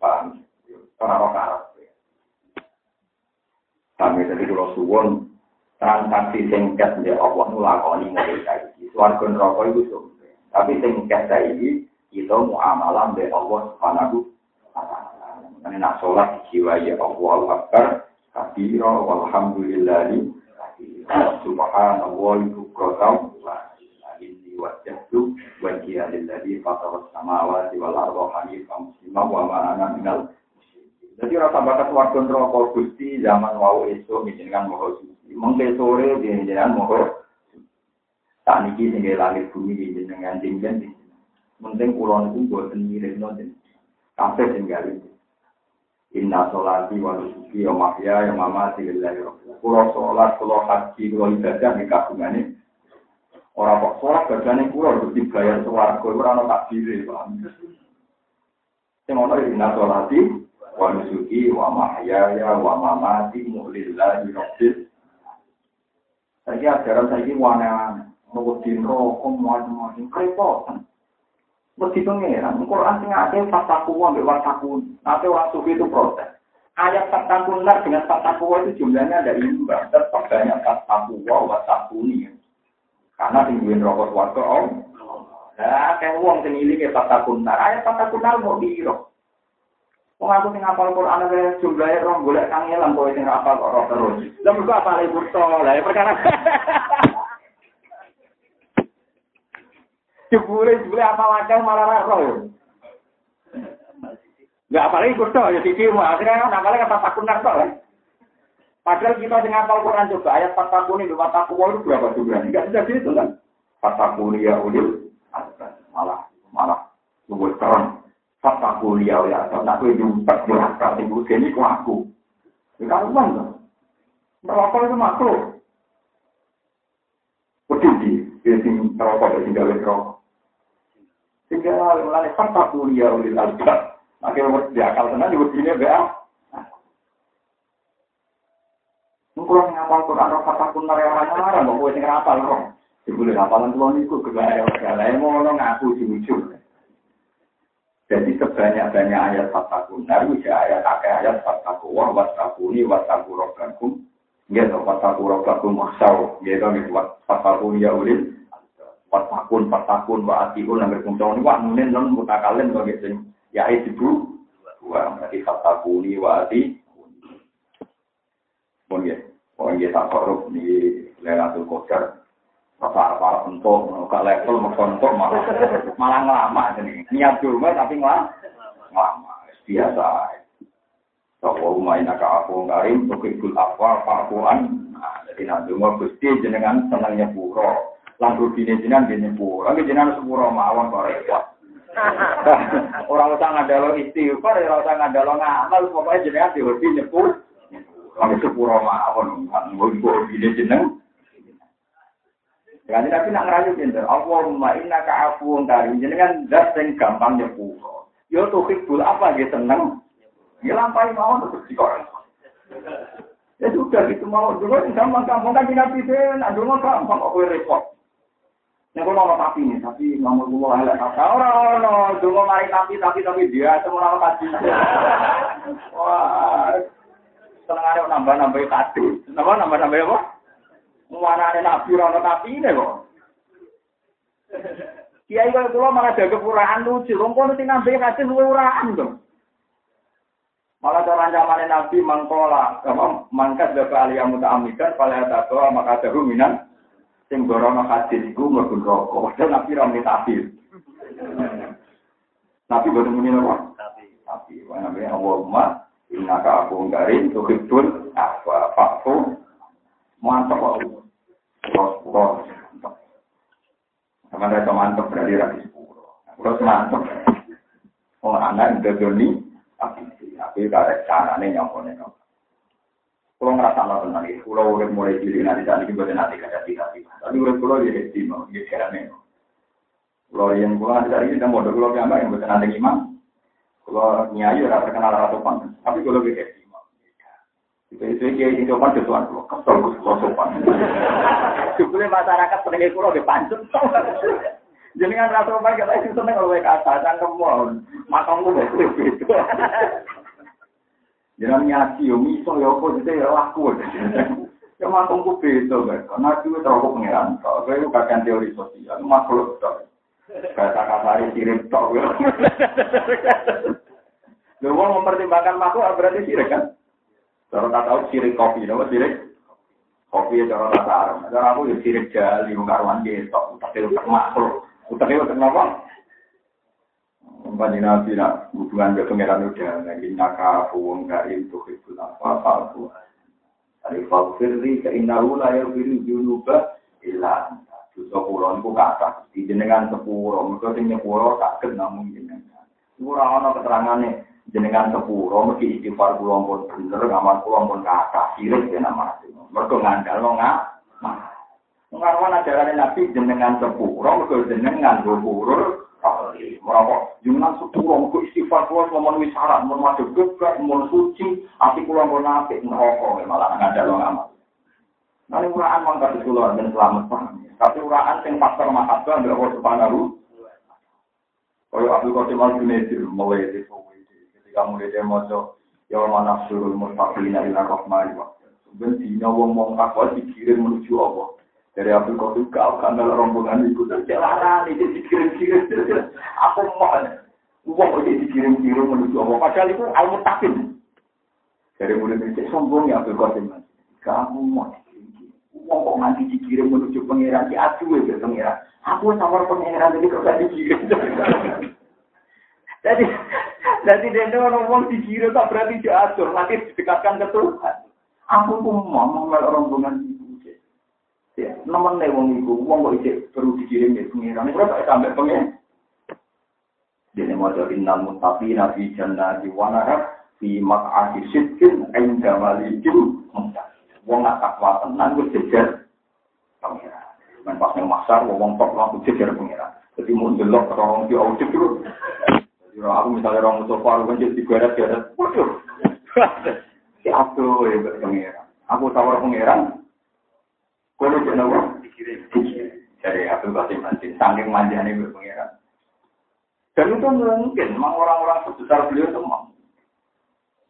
paham, orang-orang karat. Sampai tadi kalau suwon, transaksi singkat, ya Allah, nulakoni, ngomong-ngomong, suwargan rokok itu, Tapi singkat saiki kita muamalah be Allah subhanahu wa ta'ala. Ini nak jiwa ya Allah Akbar. Kabira walhamdulillahi. Subhanallah bukratan wa inni wajjahtu wajhiya lilladzi fatara samawati wal arda hanifan musliman wa ma minal jadi rasa bakat warga neraka Gusti zaman wau esuk jenengan moho suci. Mengke sore jenengan moho tak niki sing langit bumi jenengan jenengan Mending kula niku mboten miripno jenengan. Kabeh sing gawe. Inna sholati wa nusuki wa mahya wa mamati lillahi rabbil Kula sholat, kula haji, kula ibadah ning kagungane Ora kok sholat bagane kula kudu dibayar swarga ora ana takdire, paham. Sing ana inna sholati wa nusuki wa mahyaya wa mamati lillahi rabbil Saiki ajaran saiki wana mau di rokok macam-macam kerepotan mesti pengeran Quran sing ada fatakuwa mbek watakun ate orang sufi itu protes. Ayat fatakunar dengan fatakuwa itu jumlahnya ada imbang tetap banyak fatakuwa watakuni karena tingguin rokok warga oh. om Nah, kayak uang sing ilinge fatakunar ayat fatakunar mau diiro Wong aku sing hafal Quran ae jumlahnya rong golek kang ilang kowe sing hafal kok terus. Lah mergo hafale kursa, lah perkara. Jebule jebule apa lakang malah roh ya. Enggak apalagi kudu ya sisi mu akhirnya kan apalagi kata takunan ya Padahal kita dengan Al Quran juga ayat fatakuni di mata itu berapa jumlahnya? Enggak bisa gitu kan. Fatakuni ya ulil malah malah luwih keren. Fatakuni ya ulil aku nak kowe jumpet berapa sing ini ku aku. Ya karuan tuh Merokok itu makhluk. Wedi iki sing merokok sing gawe rokok sehingga hal yang lain, fakta kuliah ulil albab. Akhirnya berarti akal tenang, di begini nah. ya. Mengkurang ngapal Quran, roh kata pun narang-narang, mau kue tinggal apal, roh. Dibulih apalan tuan itu, kegalai-galai, mau ngaku sih ujung. Jadi sebanyak-banyak ayat fatakun, naru ya ayat akeh ayat fataku, wah watakuni wataku rokakum, gitu, wataku rokakum maksau, gitu, gitu fatakuni ya ulil, Fatakun, fatakun, wa atiun, agar ini, wah nunin, non mutakalin, bagi sing, ya itu Wa, berarti fatakuni, wa ati, pun ya, pun ya tak korup di Lailatul kocer apa apa untuk ke level merkontor malah malah ngelama ini niat cuma tapi ngelama ngelama biasa. Bahwa rumah ini agak aku ngarim, bukit gul apa, akuan, Nah, jadi nanti mau pasti jenengan senangnya buruk. Lagu rugine jenengan di nyepur. Lagi jenengan sepuro mawon kok repot. Orang usah ngandalo istighfar, orang usah ngandalo ngamal, pokoknya jenengan dihobi nyepur. lagi sepura mawon, nggo gine jeneng. Ya, jadi tapi nak ngerayu pinter. Allahumma inna ka'afun dari Jenengan zat gampang nyepuro. Ya, Yo tuh hibul apa gitu seneng. lampai, mawon si dikoreng. Ya sudah gitu mau dulu gampang gampang kan nabi ben, dulu gampang kok repot. Ini kalau orang tapi nih, tapi nomor dua ada kata orang orang dulu mari tapi tapi tapi dia semua orang kaji. Wah, seneng ada nambah nambah kaji, nambah nambah nambah apa? Mana ada nabi orang tapi nih kok. Kiai kalau pulau malah ada kekurangan lucu, dong kau nanti nambah kaji lu uraan dong. Malah cara ancaman nabi mangkola, mangkas dapat aliyah mutaamidan, paling ada maka ada ruminan. sing gorono hadis iku mergo rokok padahal nabi ra muni tapi tapi boten muni napa tapi tapi wae nabi Allah ma inna ka aku garin to kitul apa fakfu mantap wae bos Sama Kemana itu mantap dari Rabi Sepuro. Terus mantap. Oh, anak itu Joni. Tapi, tapi, tapi, tapi, tapi, tapi, tapi, Kalau ngerasa Allah tentang itu, ya. kalau udah mulai cilik nanti tadi juga nanti kaca tiga tiga. Tapi udah kalau jadi hati jadi dia. Kalau yang pulang nanti tadi kita mau kalau yang bukan nanti. Kalau nyai udah terkenal ratu pan, tapi kalau dia hati. Itu itu dia itu jualan. tuan sopan. Sebenarnya masyarakat pendengar kalau dia pancet. Jadi kan ratu pan kita itu seneng kalau mereka ada cangkem mau, makamku begitu. Ya, Jangan nyaci, yo miso, yo apa gitu ya laku. Ya matung ku beda, guys. Karena itu terlalu pengiran. Kalau saya itu bagian teori sosial, makhluk tok. Kata sirik tok. Lu mau mempertimbangkan makhluk, berarti sirik kan? Kalau tak tahu sirik kopi, apa sirik? Kopi ya cara tak tahu. Karena aku ya sirik jali, mengkaruan gitu. Utak itu termakhluk. Utak itu termakhluk. Panji Nabi nak hubungan ke pengeran udah lagi naka wong karim tuh itu apa palsu. Dari fakirri ke inaru layar biru junuba ilan. Dosa pulau itu kata di jenengan sepuro. Mereka sing nyepuro sakit namun jenengan. Murah ono keterangannya jenengan sepuro. Mereka istighfar pulau pun bener, ngamal pulau pun kata sirik ya nama. Mereka ngandal lo nggak. Ah, Mengarwan ajaran Nabi jenengan sepuro. Mereka jenengan sepuro. Merokok, jumlah sepuluh, kok istighfar kuat, memenuhi syarat, memadu gebrak, mau suci, api pulang mau nafik, merokok, ya, malah nggak ada loh amat. Nanti uraan mangkat di keluar dan selamat paham. Tapi uraan yang faktor mahabbah, nggak boleh sepanaruh. Kalau Abdul Qasim Al Junaidi mulai di ketika mulai dia mojo, ya mana suruh mustaqina ila rahmani wa. Sebenarnya wong wong takwa dikirim menuju Allah. Dari Qadir kau kanal rombongan itu dan jalanan itu dikirim-kirim. Aku mau uang itu dikirim-kirim menuju Allah. Padahal itu ilmu takin. Dari murid itu sombong ya Abdul Qadir. Kamu mau Wong kok nganti dikirim menuju pangeran di adu ya pangeran. Aku tawar pangeran jadi kok gak dikirim. Jadi jadi dia orang wong dikirim tak berarti diatur, nanti didekatkan ke Tuhan. Aku pun mau mengenal rombongan Ya, nomor nih wong itu, wong kok isi perlu dikirim ke pangeran. Ini tak sampai pangeran. Jadi mau jadi namun tapi nabi jannah di wanara di mak'adi sidkin inda malikin. Wong nak takwa tenang gue jejer pangeran. Men pas nang masar wong tok langsung jejer pangeran. Jadi mau delok orang di audit dulu. Jadi aku misalnya orang musuh paru kan jadi garet-garet. Waduh. Si aku ya pangeran. Aku tawar pangeran. Kalau nawa dikirim. Dari Abdul Qasim Mantin, saking manjanya gue pangeran. Dan itu mungkin, memang orang-orang sebesar beliau itu mau.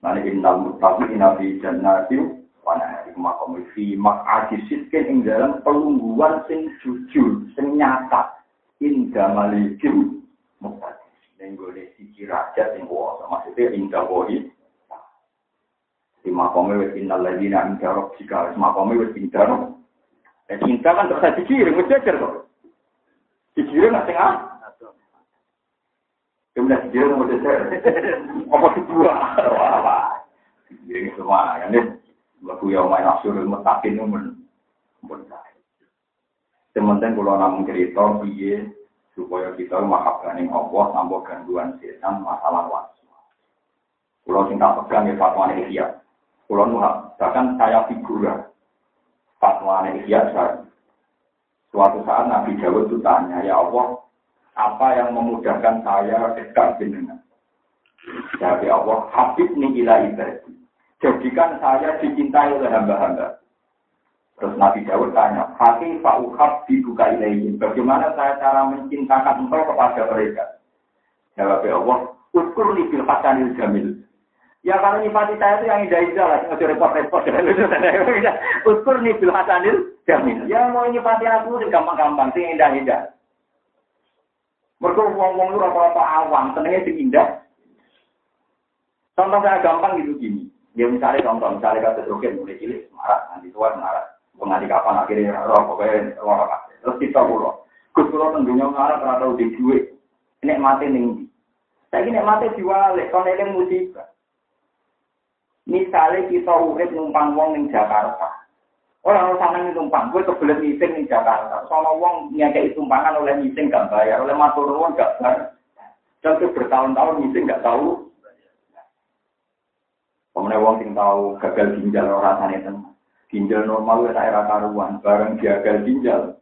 Nanti innal muttaqin fi jannatin wana makom fi mak'adi sitkin ing dalam pelungguan sing jujur, sing nyata. Inda malikim muktadi. Nenggone siji raja sing kuasa. Maksudnya inda wohi. Di makomnya wis innal ladina inda roh jika makomnya wis inda. Dan cinta kan terus dikirim, wis jajar kok. Dikirim nggak tengah. Kemudian dikirim mau jajar. Apa kedua? Wah, dikirim semua kan Lagu yang main asyurul mutakin itu men. Sementara kalau namun cerita, biye supaya kita mahabkan yang Allah tanpa gangguan setan masalah wasu. Kalau cinta pegang ya fatwa. Kalau bahkan saya figura fatwa ihya saya. Suatu saat Nabi Dawud itu tanya, ya Allah, apa yang memudahkan saya dekat dengan? Jadi Allah, Habib ni ila ibadi. Jadikan saya dicintai oleh hamba-hamba. Terus Nabi Dawud tanya, Hati Pak Uhab dibuka ilaihim. Bagaimana saya cara mencintakan engkau kepada mereka? Jawab Allah, Uskur bil hasanil jamil. Ya kalau nyifati saya itu yang indah-indah lah, nggak repot-repot. Uskur bil hasanil jamil. Ya mau nyifati aku itu gampang-gampang, sih indah-indah. Mereka ngomong lu apa-apa awam, tenangnya sing indah. Contoh saya gampang gitu gini. Ya misalnya contoh, misalnya kata roket mulai cilik, marah, nanti tua marah. Penganti kapan akhirnya roh, pokoknya roh apa. Terus kita pulau. Gus pulau tentunya marah tahu di duit. Ini mati nih. Saya ini mati diwale, kalau ini musibah. Misalnya kita urip numpang wong ning Jakarta. Orang orang sana numpang, gue kebelet meeting ning Jakarta. Soalnya wong nyakei tumpangan oleh meeting gak bayar, oleh matur nuwun gak bayar. Dan itu bertahun-tahun meeting gak tahu Pemenang wong sing tahu gagal ginjal ora rasane tenan. Ginjal normal wis ora karuan, bareng gagal ginjal.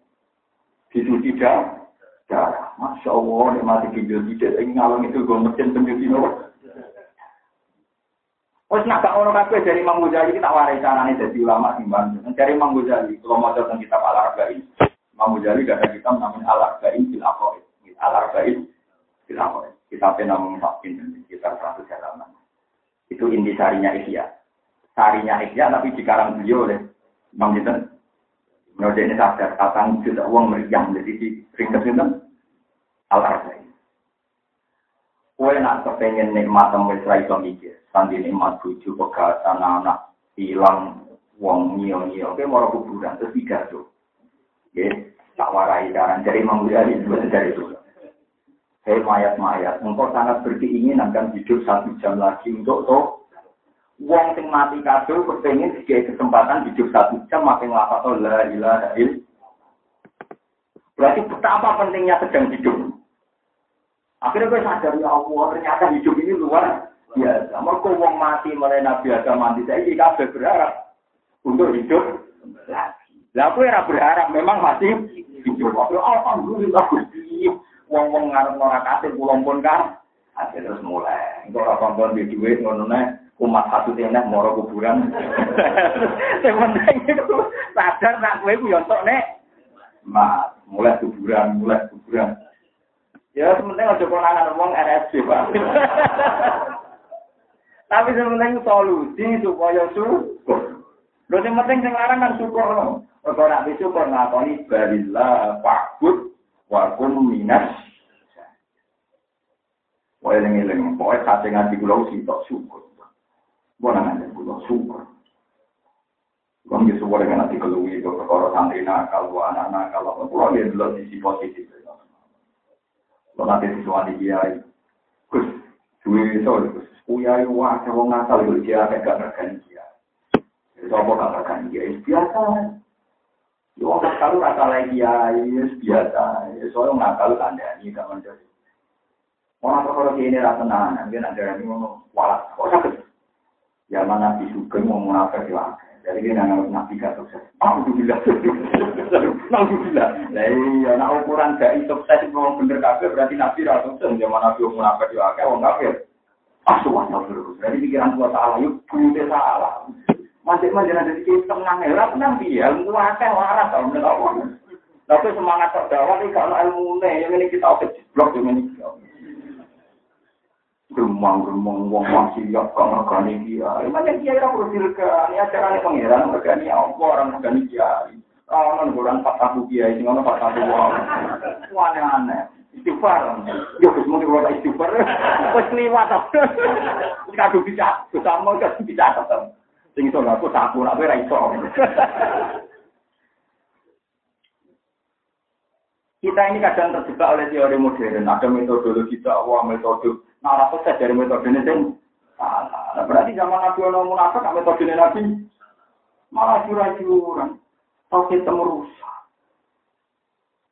Dicuci darah. Masya Allah, nek mati ginjal tidak ing ngalung itu gue mesin pencuci nomor. Wes nak gak ono kabeh dari Imam Ghazali kita warai carane dadi ulama sing bantu. Dari Imam Ghazali, kalau mau tentang kitab Al-Arba'in. Imam Ghazali gak ada kitab namanya Al-Arba'in fil Aqaid. Al-Arba'in fil Aqaid. Kitabnya namanya Fakin, sekitar 100 halaman. Itu inti sarinya Ihya. Sarinya Ihya tapi dikarang beliau oleh Bang Jinten. Menurut ini sadar, juta uang meriam. Jadi di ringkas itu al-arzai. Kue nak kepengen nikmat sama Israel itu mikir. Sandi nikmat buju, pegatan, anak, hilang, wong nyio-nyio. Kue mau kuburan, terus tiga tuh. Ya, tak warai jaran. Jadi Imam Ghazali dari itu. Hei mayat-mayat, engkau sangat berkeinginan kan hidup satu jam lagi untuk toh. Wong sing mati kabel kepengen sebagai kesempatan hidup satu jam makin lapa oh la ilaha Berarti betapa pentingnya sedang hidup. Akhirnya gue sadar ya Allah ternyata hidup ini luar biasa. Mereka wong mati mulai Nabi Adam mati saya ini kabel berharap untuk hidup lagi. Lah aku berharap memang masih hidup. Alhamdulillah wong-wong ngarep ora kasih pulang pun kan. Akhirnya terus mulai. Engko ora kompon di dhuwit ngono nek umat satu tenek moro kuburan. Sing penting itu sadar nak kowe ku yo nek mat, mulai kuburan, mulai kuburan. Ya sementing aja konangan ngomong RSC, Pak. Tapi sementing solusi supaya syukur. Lho sing penting sing larang kan syukur. Kok ora syukur ngakoni balillah fa'bud wa kun minas Wah, eling-eling, pokoknya kate ngaji kula sing tok syukur. Bona ngaji kula syukur. Kong ya syukur dengan nanti keluwi itu perkara santri nakal, anak nakal, kula ya dulu sisi positif. Lola tesis semua di kiai. Kus, suwi sore kus. Uya yu wakil wong asal yu dia agak gak rekan dia. Itu apa gak rekan dia? Biasa. Yu wong asal lu rasa lagi. Biasa. Soalnya wong asal lu tanda ini gak mendor. Wong perkara ini rasa nana. Dia nanti rani wong walas. Kok sakit? Ya mana bisu gemu mau nafas di Jadi dia nggak Nabi gak sukses. Alhamdulillah. Alhamdulillah. Nah iya, nah ukuran gak sukses itu mau bener kafir berarti Nabi rasa sukses. Zaman Nabi mau munafik ya, kayak orang kafir. Asuhan terus. Jadi pikiran tua salah, yuk bute salah. Masih masih ada di ya, lah tenang dia. Ilmu akeh waras kalau menurut Allah. Tapi semangat terdawa ini kalau ilmu ini, yang ini kita oke blok, yang ini kita Gemang-gemang wong masih siap kok ngegani kiai. Mana kiai ra perlu dirgani, acarane pangeran ngegani apa orang ngegani kiai. Kawan bulan empat tabu kiai, sing ono empat tabu wong. Aneh-aneh. Istighfar. Yo wis mung ora istighfar. Wis liwat. Kado bisa, bisa mau kan bisa tetep. Sing iso aku tak ora ora iso. Kita ini kadang terjebak oleh teori modern. Ada metodologi dakwah, metode Nah, sukses dari metode ini sing salah. Berarti zaman Nabi ono munafik, metode Nabi malah curang-curang. Tauhid temu rusak.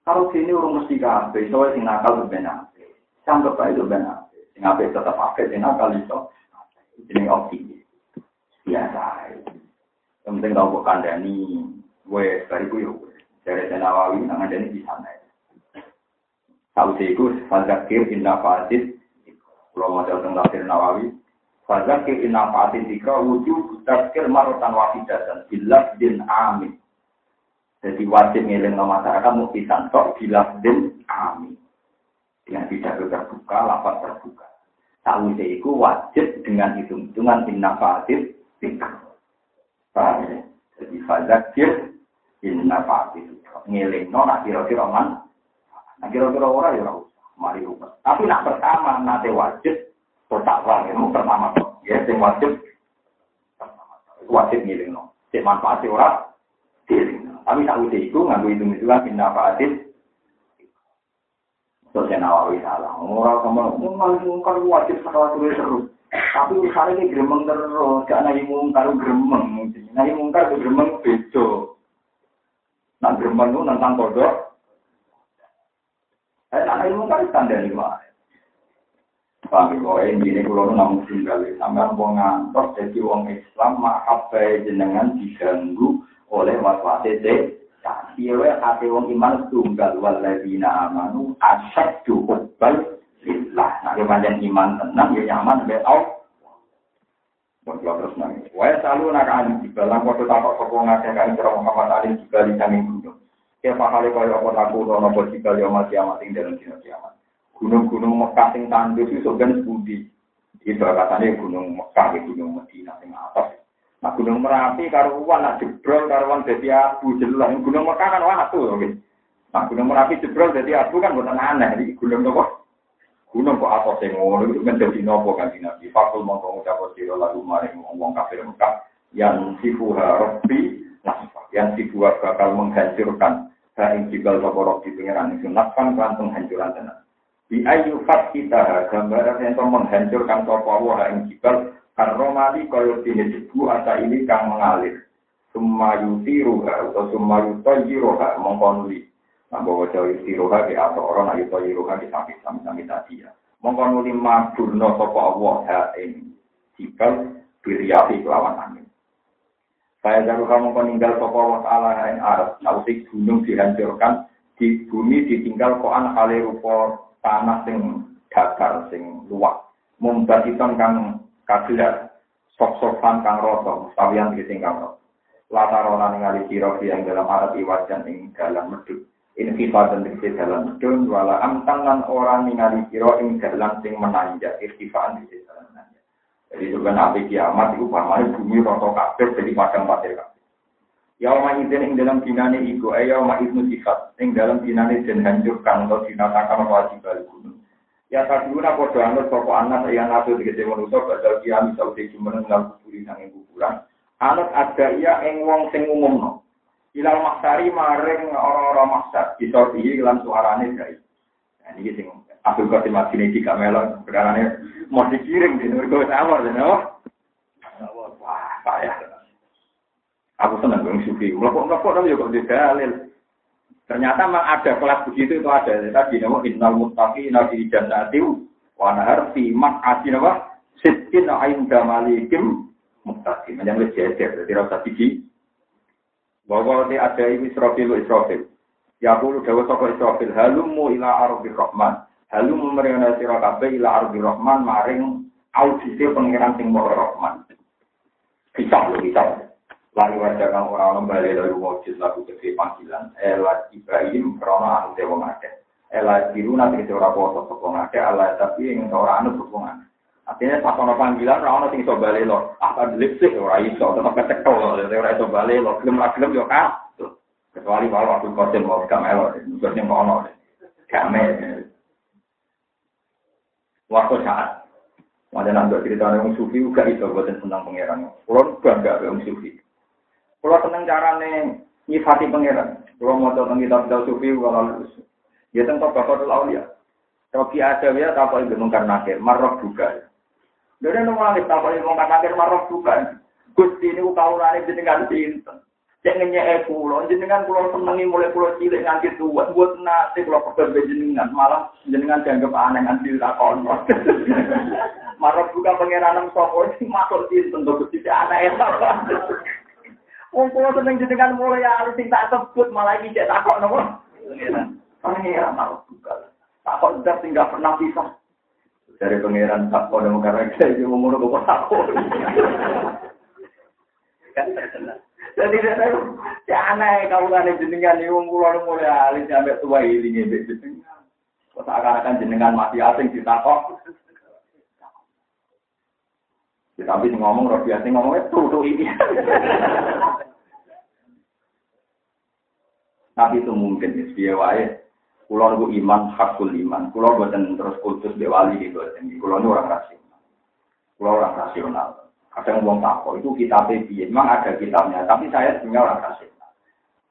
Kalau sini urung mesti kabeh, soalnya sing nakal benar. Sanggup bae itu benar. Sing ape tetap pakai sing nakal iso. Jeneng optimis. Biasa. Yang penting tau kok kandani, gue bariku yo. Dari Senawawi, nang ada di sana. Tahu sih itu, fadzakir inna fasid kalau mau tentang tafsir Nawawi, Fadzakir inna fa'atin dikra wujud tazkir marotan dan bilas din amin. Jadi wajib ngiling ke masyarakat mesti santok bilas din amin. Dengan tidak terbuka, lapat terbuka. Tahu itu wajib dengan hitung-hitungan inna fa'atin. Paham ya? Jadi fadzakir inna fa'atin dikra. Ngiling no, nah kira-kira man. Kira-kira orang ya mari rumah. Tapi nak pertama nanti wajib bertakwa itu pertama ya sing wajib wajib ngiling no. Cek manfaat ora diling. Tapi tak usah itu nganggo itu itu kan pindah faatis. Terus yang nawawi salah. Orang sama mungkar wajib sekali terus terus. Tapi urusan ini gremeng terus, gak nahi mungkar gremeng. Nahi mungkar gremeng bejo. Nah gremeng itu tentang kodok, saya tak ilmu kan standar lima. Pak Ibu, ini kalau namun tinggal sampai wong ngantor jadi wong Islam mahabai jenengan diganggu oleh waswas itu. Iya, hati wong iman tunggal waladina amanu asyad hubal lillah. Nah, kemudian iman tenang, ya nyaman, ya Allah. Bagaimana terus nangis. Wah, selalu nak alim dibalang waktu takut sokong ngajak kain Muhammad alim dibalik kami gunung. Ya pahale kaya apa aku ora apa jika yo mati amat ing dalam dina kiamat. Gunung-gunung Mekah sing tandus iso ben budi. Itu katanya gunung Mekah gunung Medina sing atas. Nah gunung Merapi karuan nak jebrol karuan dadi abu jelas. Gunung Mekah kan watu oke. Nah gunung Merapi jebrol dadi abu kan bukan aneh. Jadi gunung nopo? Gunung kok atas sing ngono itu menjadi nopo kan Nabi. Fakul mongko ngucap sira lagu maring wong kafir Mekah yang sifuha rabbi nah yang sifuha bakal menghancurkan Saing jibal soporok di pengiran itu nafkan kan penghancuran tenan. Di ayu fat kita gambaran yang menghancurkan sopo wah ing jibal karomali koyo dini jebu asa ini kang mengalir. Sumayuti ruha atau sumayuti roha mengkonuli. Nah bahwa jauh roha di atau orang ayu toyi roha di samping sami-sami tadi ya. Mengkonuli madurno sopo Allah ha ing biriyafi kelawan angin. Saya jago kamu meninggal sopo wa ta'ala yang arab. Nausik gunung dihancurkan, di bumi ditinggal koan kali rupa tanah sing datar sing luak. Mumbasiton kang kagelar. sok-sokan kang roto, mustawian tegese kang roto. Latarona ningali sira yang dalam arat iwajan ing dalam medhut. Infifat dan tegese dalam medhut wala amtan lan ora ningali sira ing dalam sing menanjak irtifaan tegese dalam. Jadi sebenarnya nabi kiamat itu pamane bumi roto kabeh jadi padang pasir kabeh. Yauma idzin ing dalam dinane iku eh yauma idzin sifat ing dalam dinane den hancurkan atau dinatakan wajib gunung. Ya kaduna padha anut sapa anak yang nabi tegese manusa badal kiam iso dijumeneng lan kuburi nang kuburan. Anut ada iya ing wong sing umumno. Ilal maksari maring ora-ora maksar bisa dihi lan suarane gawe. Nah iki sing Abdul Qasim Madini di kamelon perkarane mau dikirim di nurgo tawar dan apa? Wah, payah. Aku senang gue sufi. Melokok-melokok tapi juga di dalil. Ternyata memang ada kelas begitu itu ada. Tadi nama innal muttaqi nabi jannati wa nahar fi maq'ati nama sittin inda malikim muttaqi. Yang lebih jejer jadi rasa biji. Bahwa dia ada ini Israfil Israfil. Ya aku dawa saka Israfil halumu ila ardi rahman. halu memerintah sira kabeh ila ardi rahman maring audite pangeran sing maha rahman. Bisa lho bisa lagi wajah kang orang orang bali dari wajib lagu kecil panggilan. Elat ibrahim krono anu dewa mate elat biru nanti kecil orang bawa sosok pengake elat tapi yang seorang anu berpengan artinya pas orang panggilan orang orang tinggi sobali lo apa ah, delik ora iso tetap kecek tol dari orang itu bali lo film lah film yo kan. kecuali kalau aku kosin mau kamera kosin mau nol kamera waktu saat Wajan nanti cerita orang sufi juga itu buatan tentang pangeran. Kulon bangga orang sufi. Kalau tenang carane nyifati pangeran, kalau mau tentang kitab kitab sufi kalau ya tentang bapak ya. Robi ada ya apa itu mungkar nakir, marok juga. Dari nomor lagi apa itu mungkar nakir, marok juga. Gusti ini kau lari jenengan cinta. Jangan nyek pulau, jenengan pulau senengi mulai pulau cilik nganti tua, buat nasi pulau pekerja jenengan, malah jenengan dianggap aneh nganti lakon. Marok juga pangeran sopo ini masuk cinta untuk gusti anak itu. Wong kula seneng jenengan mulai alis sing tak sebut malah iki cek takok napa? Pangeran mau buka. Takok ndak sing gak pernah bisa. Dari pangeran takok nang karena saya iki umur kok takok. Jadi saya ya aneh kau kan jenengan ini wong kula mulai alis sampai tua ini ngebe jenengan. Kok akan jenengan mati asing ditakok. Ya, tapi ngomong roh biasa ngomongnya tuh tuh ini. tapi itu mungkin ya, dia wae. Kulo iman hakul iman. Kulo buatan terus kultus be wali gitu. Kulo ini orang rasional. Kulo orang rasional. Kadang ngomong tako itu kita piye. Memang ada kitabnya, tapi saya sebenarnya orang.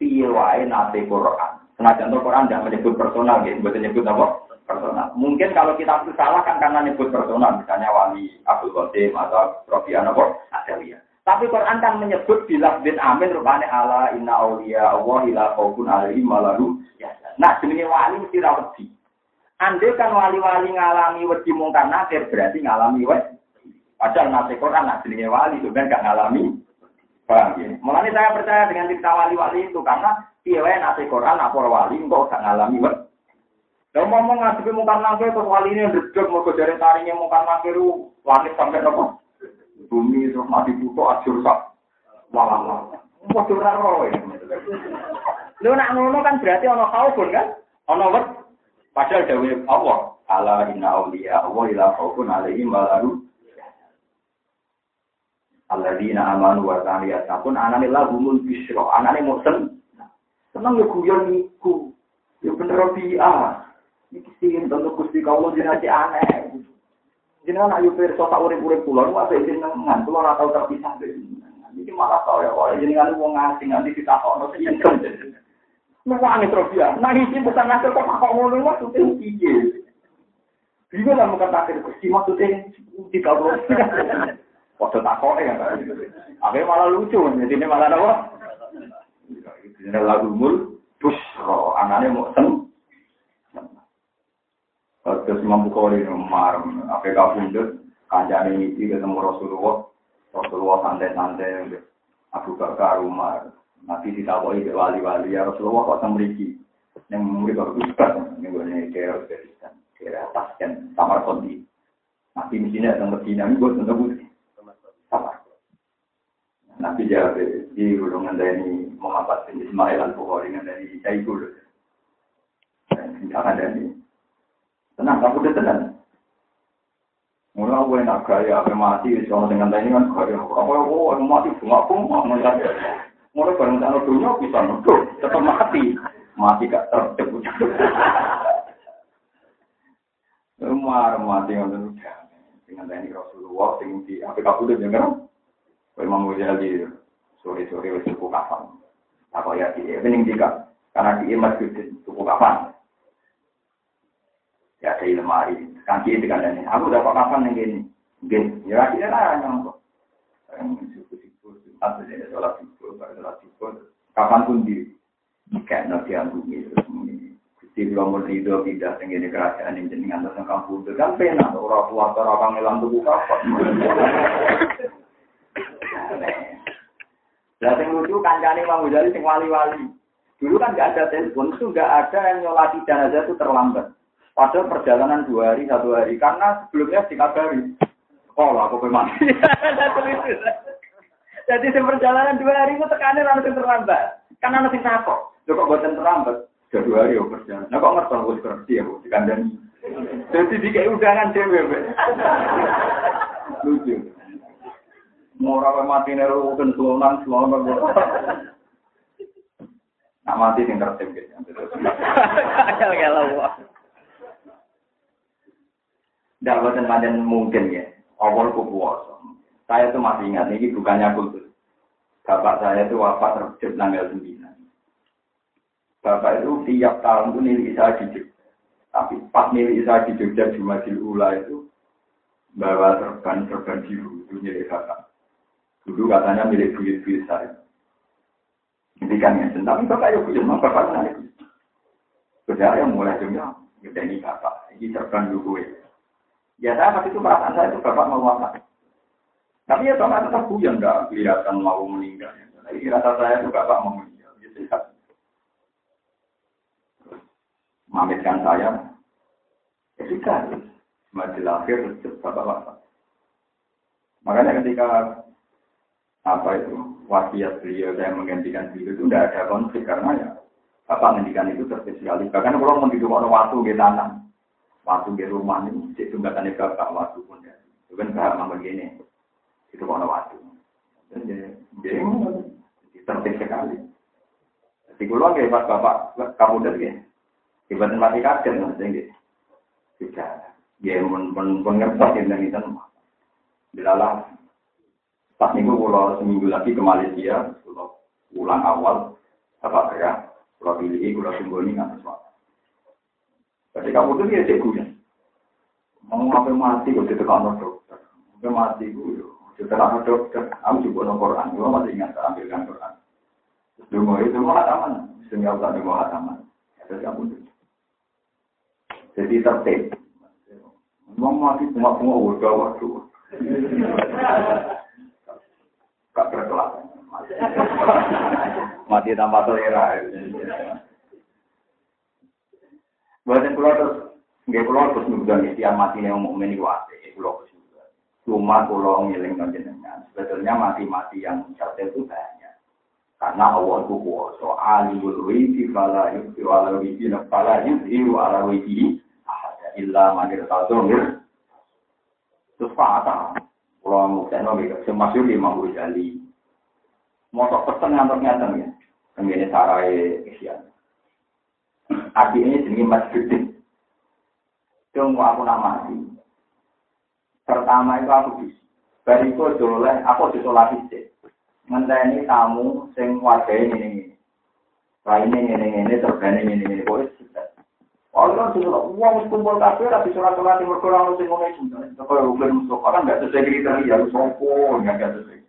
Piye wae nate Quran. Senajan Quran tidak menyebut personal gitu, bukan menyebut apa? personal. Mungkin kalau kita itu salah kan karena nyebut personal, misalnya wali Abdul Qasim atau Profi Anabor, Adawiyah. Tapi Quran kan menyebut bila bin amin rupanya ala inna awliya Allah ila khaufun alaihim malalu. Nah, jenenge wali mesti ra wedi. Ande kan wali-wali ngalami wedi mungkar nakir berarti ngalami wedi. Padahal nasi Quran nak jenenge wali kan gak ngalami. Ya? Mulanya saya percaya dengan cerita wali-wali itu karena piye nasi Quran apa wali kok gak ngalami wedi. Kalau ngomong ngadepi mungkar nakir terus wali ini ndredeg mergo jare taringnya mungkar nakir langit sampai nopo? Bumi terus mati butuh ajur sak. Walah. Padha ora roe. Lho nak ngono kan berarti ana khaufun kan? Ana wet. Padahal dawuh Allah, ala inna auliya Allah ila khaufun alaihim wa Alladzina amanu wa kanu yattaqun anane lahumul bisyra. Anane mboten seneng yo guyon niku. Yo bener bi'a. Iki sing tentu Gusti kawula jenenge aneh. Jenengan ayu pirsa tak urip-urip kula niku apik jenengan, kula ora tau terpisah dari. Iki malah tau ya kok jenengan wong asing nanti ditakokno sing nyengkem. Nangis terus ya. Nangis bukan ngasih kok kok ngono maksudnya piye. Bingung lah muka takir Gusti maksudnya tiga puluh. Waktu takok ya. Akhirnya malah lucu, jadi ini malah apa? Ini lagu mul, busro, anaknya mau seneng. Terus Imam Bukhari marem, apa kabundut, kancane ini ketemu Rasulullah, Rasulullah santai-santai, Abu Bakar Umar, Nabi ditawahi ke wali-wali, ya Rasulullah kok semriki, yang murid kok ustaz, ini gue kira Uzbekistan, kira Tasken, Samar Kondi. Nabi mestinya datang Medina, ini gue tentu sama. Nabi jawab, di golongan dari Muhammad bin Ismail al-Bukhari dari Sayyidul. Jangan dari tenang, kamu udah tenang. Mulai aku enak gaya, apa mati, sama dengan ini kan gaya. Apa ya, oh, mati, bunga aku mau ngeliat. Mulai bareng sana dunia bisa nuduh, tetap mati. Mati gak terjebak. Umar mati ngoten udah. Dengan tani Rasulullah sing di apa kabudut ya kan? Mau jadi sore-sore wis tuku kafan. Apa ya iki bening jika karena di masjid tuku kafan. Ya ada lemari, kaki di kandangnya. Aku dapat kapan yang gini? Gini, ya akhirnya lah nyongkok. Siku-siku, atau jadi sholat siku, pada sholat siku, kapan pun di kayak nanti bumi terus muni. Gusti kula mun rido pindah teng ngene kerajaan ing jenengan terus kampung kan penak ora kuat ora kangelan tuku kapan. Lah sing lucu kancane Imam Ghazali sing wali-wali. Dulu kan nggak ada telepon, itu nggak ada yang nyolati jenazah itu terlambat. Padahal perjalanan dua hari, satu hari. Karena sebelumnya dikabari. Sekolah, aku mati. Jadi si perjalanan dua hari itu tekanan langsung terlambat. Karena nanti takut. Kok buatan terlambat. Sudah dua hari ya perjalanan. Nah kok ngerti aku seperti ya, dikandani. Jadi di kayak udangan cewek. Lucu. Mau rawa mati neru kan selonan, selonan. Nak mati sing tertib gitu. Kalau tidak buatan panen mungkin ya. Awal puasa. Saya itu masih ingat, ini bukannya kultus. Bapak saya itu wafat terjadi tanggal 9. Bapak itu tiap tahun itu milik saya di Jogja. Tapi pas milik saya di Jogja Jumadil Ula itu bawa serban-serban biru itu milik bapak. Dulu katanya milik buyut-buyut saya. Ini kan ya, tapi bapak ya punya, bapak saya. Sudah yang mulai dunia, ini bapak, ini serban dulu ya. Ya saya waktu itu perasaan saya itu bapak mau wafat. Tapi ya bapak tetap yang nggak kelihatan mau meninggal. Tapi rasa saya itu bapak mau meninggal. Ya sehat. Mamitkan saya. Ya. Semakin lahir bapak wafat. Makanya ketika apa itu wasiat beliau saya menggantikan beliau itu tidak ada konflik karena ya bapak menghentikan itu tertib. Bahkan kalau mau hidup orang waktu di tanah waktu di rumah ini, cek jembatan itu bapak waktu pun ya. Itu kan bahas nama begini, itu kalau waktu. Jadi, tertib sekali. Jadi kalau nggak pas bapak kamu dari ya, ibadah mati kaget nanti gitu. Tidak, dia pun pun pengertian dan itu. Bilalah pas minggu pulau seminggu lagi ke Malaysia, pulau pulang awal, apa ya, pulau pilih, pulau sembunyi nggak sesuatu. Jadi kamu tuh dia cek ya. Mau ngapain mati kok ditekan dokter. Ngapain mati gue yo. Ditekan dokter. Aku juga no Quran. Gue masih ingat ambilkan Quran. Dungo itu mau hataman. Sehingga tak dungo hataman. Jadi kamu tuh. Jadi tertib. Mau mati cuma cuma udah waktu. Gak berkelas. Mati tanpa selera. Buatan pulau terus, nggak pulau terus nungguan istilah mati yang mukmin itu ada, pulau juga. Cuma pulau ngiling dengan sebetulnya mati-mati yang cerdas itu banyak. Karena awal itu kuasa, alimul wiji fala yudhi ala wiji fala yudhiru ala wiji ahada illa manir tazomir. Terus patah, Pulau Mukteno gitu. Semasuk lima puluh jali. Motor pesen yang ternyata ya. Kemudian sarai isian. Aki ini jenenge masjid. Tunggu aku nama mati. Pertama itu aku bis. Bariku jolah, aku disolasi sih. Mendayani tamu sing wajah ini ini. Lainnya ini ini ini terbanding ini ini Allah sudah uang kumpul kafe, tapi surat surat timur kurang sing ngomong itu. Kalau udah musuh orang nggak sesuai kriteria, harus sopo, nggak sesuai.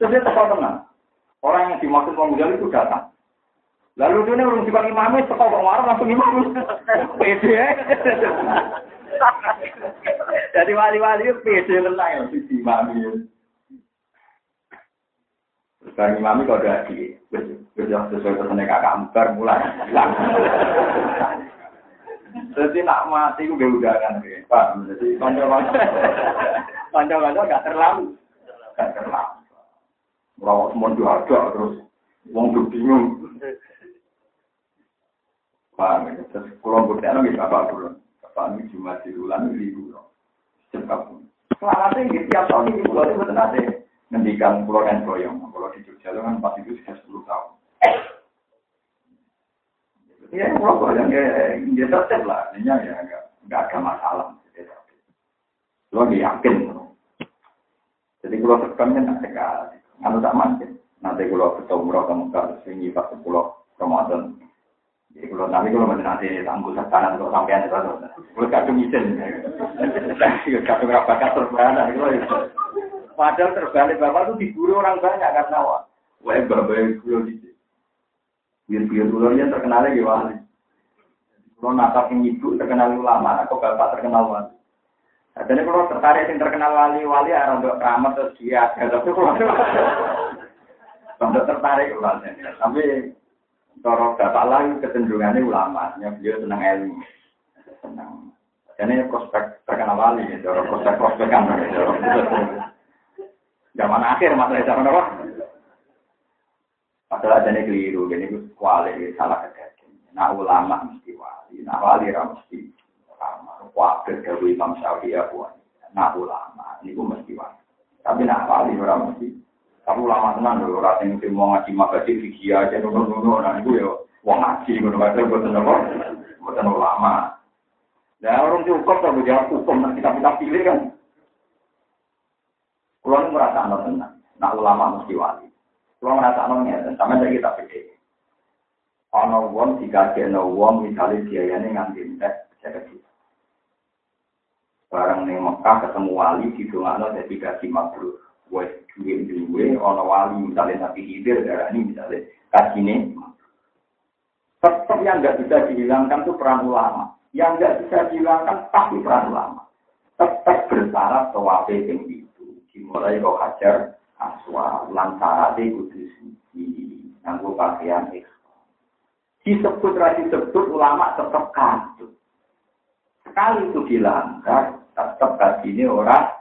Terus dia tenang. Orang yang dimaksud Imam itu datang. Lalu dia belum dipanggil imam itu kok marah langsung imam. Pede. Jadi wali-wali itu pede tenang ya si imam itu. Sekarang imam itu ada di sesuai pesannya kakak embar mulai. Jadi nak mati itu udah kan, Pak. Jadi panjang-panjang, panjang-panjang nggak terlalu, nggak terlalu. Rawat semua ada terus wong tuh bingung. Ya? Terus kalau bukti anak apa dulu? Bapak ini cuma di bulan ini dulu. Cepat. Selamatnya gitu tiap tahun ini pulau itu betul nanti ngendikan pulau dan boyong. Kalau di Jogja itu kan pas itu sudah 10 tahun. Ya, pulau boyong ya, dia tetap lah. Ini ya nggak ada masalah. Lo yakin. Jadi kalau tekan kan ada sekali. Anu tak mungkin. Nanti kalau ketemu ke Mekah, sehingga pas sepuluh Ramadan. Jadi kalau nanti kalau nanti tangguh setanan untuk sampean itu, kalau kadung izin. Kadung rapakat terbalik. Padahal terbalik bapak itu diburu orang banyak karena wah. Wah, bapak itu Biar-biar ulurnya terkenalnya gimana? Kalau nasab yang ibu terkenal ulama, atau bapak terkenal wali. Jadi kalau tertarik yang terkenal wali-wali, ada untuk keramat terus dia ada. Kalau tertarik ulama. Tapi kalau bapak lagi kecenderungannya ulama, beliau senang ilmu, senang. Ini prospek terkenal wali, gitu. prospek prospek kan. Zaman akhir masalah zaman apa? Masalah jadi keliru, jadi itu kuali salah kejadian. Nah ulama mesti wali, nah wali mesti Wakil dari Imam Syafi'i Abu Nah ulama, ini gue mesti wajib. Tapi nak wali orang mesti. Tapi ulama tenan lho, ora sing mau ngaji makasi fikih aja ngono-ngono. Nah iku ya wong ngaji ngono kae boten apa? Boten ulama. Nah orang cukup kalau jawab hukum nanti kita kita pilih kan. Kulo merasa ana tenan. Nak ulama mesti wali. Kulo merasa ana ngeten, sampe saya kita pilih. Ana wong dikagekno wong misale biayane nganti entek jadi barang ning Mekah ketemu wali di dongakno dadi kasih mabrur. Wes duwe-duwe ana wali misalnya Nabi darah ini misalnya kasine tetap yang nggak bisa dihilangkan itu peran ulama. Yang nggak bisa dihilangkan pasti peran ulama. Tetap bersyarat tawafe yang itu. Dimulai kau hajar aswa. Lantarate kudu suci nganggo pakaian ikhram. Disebut ra disebut ulama tetap kasut. Sekali itu dilanggar, tetap ini orang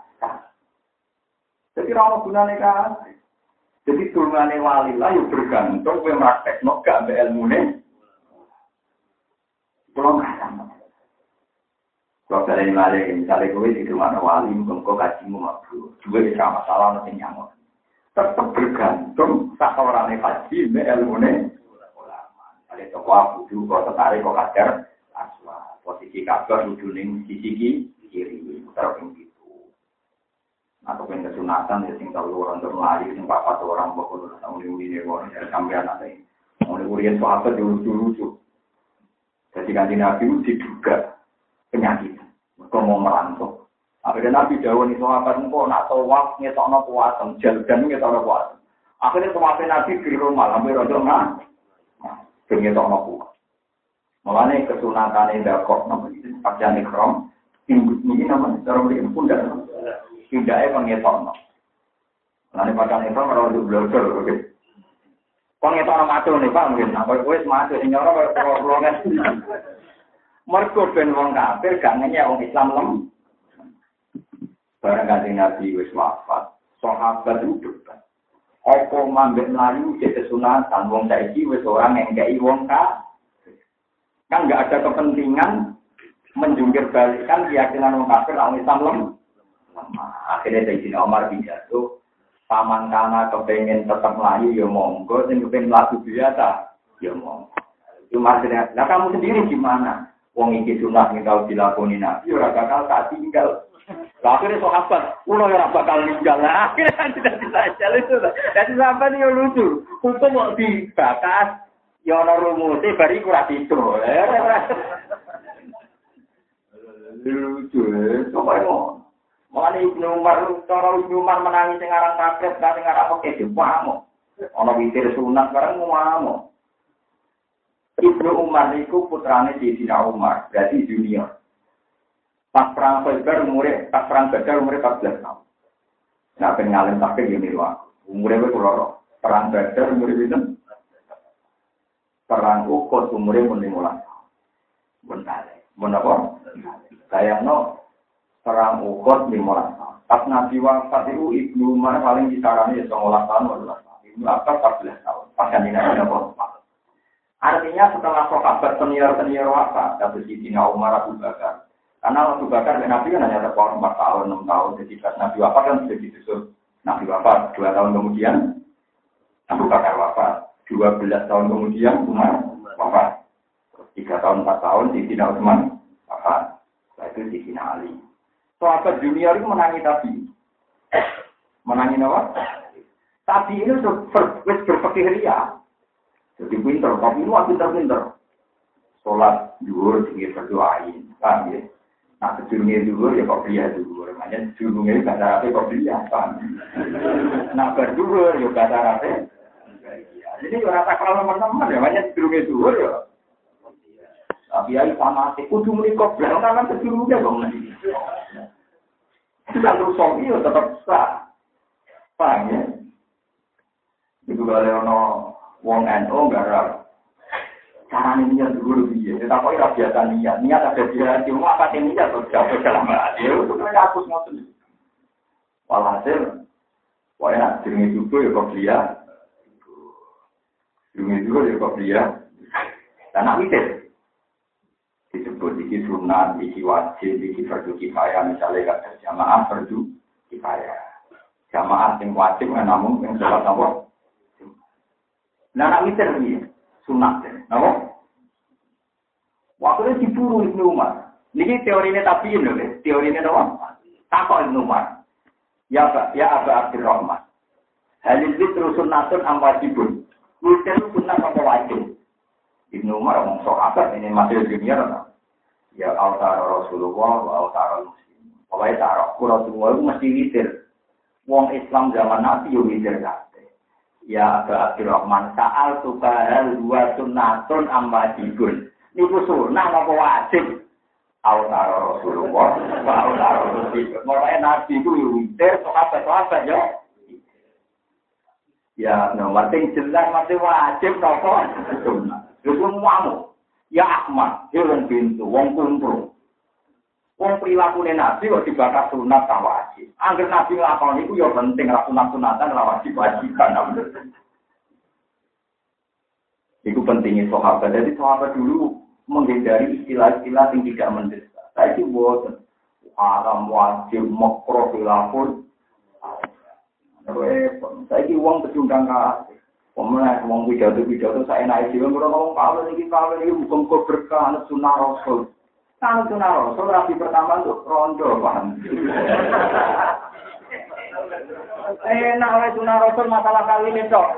jadi orang gunanya kan? Jadi turunannya wali lah yang bergantung gue praktek no gak ambil ilmu nih kalau nggak sama. Kalau dari wali misalnya gue di rumah wali mungkin kau juga bisa masalah nanti nyamuk tetap bergantung tak orangnya kaji ambil ilmu nih ada toko aku juga tertarik kok kajar aswa posisi kabar ujung sisi kiri putar gitu atau pengen kesunatan ya sing tahu orang terlari sing di uni orang ya sampai anak ini. Mau urian sahabat dulu dulu tuh jadi kanji nabi diduga penyakit. Mereka mau merantau akhirnya nabi jauh nih sahabat engkau nak tawaf ngetokno puasem jalan ngetokno puasem akhirnya tawafin nabi di rumah hampir rodo nah ngetokno puas Mulane kesunatan ini dakok namanya pakaian ikram ini namanya cara beri pundak. Pundaknya pengetokno. Nanti pakai itu kalau untuk belajar, oke. Pengetokno matu nih pak mungkin. Kalau gue matu, ini orang kalau wong kafir, gak nanya wong Islam lem. Barang ganti Nabi wis wafat, sahabat itu debat. Apa mambek melayu jadi sunatan, wong saiki wis orang yang gak wong kafir. Kan gak ada kepentingan menjungkir balikan keyakinan orang kafir orang Islam lemah. Akhirnya dari sini Omar pidato, paman karena kepengen tetap melayu ya monggo, dan kepengen lagu biasa ya monggo. Cuma nah kamu sendiri gimana? Wong iki sunah yang tahu dilakoni nabi, ora bakal tak tinggal. Akhirnya sahabat, ulo ora bakal tinggal. Akhirnya kan tidak bisa jalan itu. Jadi sahabat ini lucu. Hukum mau dibakas, ya ono rumusnya, bari kurang itu. lucu ya, coba mau. Mulane Ibnu Umar, cara Ibnu Umar menangis sing aran kaget, kan sing aran oke diwamo. Ana witir sunat bareng ngomong. Ibnu Umar itu putrane Sayyidina Umar, berarti junior. Pas perang Khaybar umure, pas perang Badar umure 14 tahun. Nah, ben ngalim takdir yo niru aku. Umure wis kula Perang Badar umure pinten? Perang Uhud umure mun 15 tahun. Bentar. Mun apa? perang Uhud lima tahun. Pas Nabi wafat itu Ibnu Umar paling kisarannya ya 19 tahun, 18 tahun. Ibnu Abbas 14 tahun. Pas kan ini Artinya setelah sahabat senior-senior wafat, Sidina Umar Abu Bakar. Karena Abu Bakar dan Nabi kan hanya terpaut 4 tahun, 6 tahun. Jadi Nabi wafat kan sudah disusul. Nabi wafat, 2 tahun kemudian Abu Bakar wafat. 12 tahun kemudian Umar wafat. 3 tahun, 4 tahun Sidina Utsman wafat. Setelah itu Sidina Ali. Sahabat junior itu menangi Nabi. Menangi apa? Tapi ini berpikir ria. Jadi pinter, tapi lu pinter-pinter. Sholat dulu, tinggi berdoain. Paham ya? Nah, dulu ya kok dulu. Makanya sejurungnya itu bahasa Arabnya kok. Paham? Nah, ya bahasa Arabnya. Jadi ya rata kalau teman-teman ya, makanya sejurungnya dulu ya. Tapi ya sama sih, kudu menikah belakang kan sejurungnya dong. Itu kan rusak ya tetap sah. Paham ya? Itu kalau wong NU garap. Cara niat dulu piye? Kita kok ora biasa niat. Niat ada di hati. Mau apa sih niat tuh jauh dalam hati. Itu kan aku ngoten. Walhasil, pokoknya jenenge juga ya kok dia. Jenenge juga ya kok dia. Dan mikir. Disebut iki sunat, iki wajib, iki fardu kifayah. Misalnya kata jamaah fardu kifayah. Jamaah yang wajib namun yang sholat apa? Nah, nak mikir ini, sunat. Apa? Waktu itu diburu Ibnu Umar. Ini teori ini tapi ini, teori ini apa? Takut Ibnu Umar. Ya Pak, ya Aba Abdurrahman. Halil terus sunatun am wajibun. Itu sunat apa wajib? Ibnu Umar ngomong apa ini masih junior. Ya altar Rasulullah wa altar Muslim. Pokoknya taruh, Rasulullah itu mesti witir. Wong Islam zaman Nabi yo witir kan. Ya Aba Abdurrahman, sa'al tukahal dua sunnatun amwajibun. Niku sunnah apa wajib? Autaro Rasulullah, autaro Rasulullah. Mulai Nabi itu witir, sahabat-sahabat ya. Ya, no, penting jelas masih wajib nopo sunnah. Itu semuamu. Ya Ahmad, wong pintu, wong kumpul. Wong perilaku nabi kok dibakar sunat tak wajib. Angger nabi nglakoni iku ya penting ra sunat sunatan ra wajib wajiban. Iku pentingnya sahabat. Jadi sahabat dulu menghindari istilah-istilah yang tidak mendesak. Saya itu buat haram wajib makro khilafun. Saya itu uang pecundang kasih. Pemenang uang pidato pidato saya naik jiwa. Kalau ngomong kawin ini kawin ini bukan kau berkah sunnah rasul. Kalau sunah rasul rapi pertama tuh rondo paham. Eh, nak oleh sunah rasul masalah kali ini cok.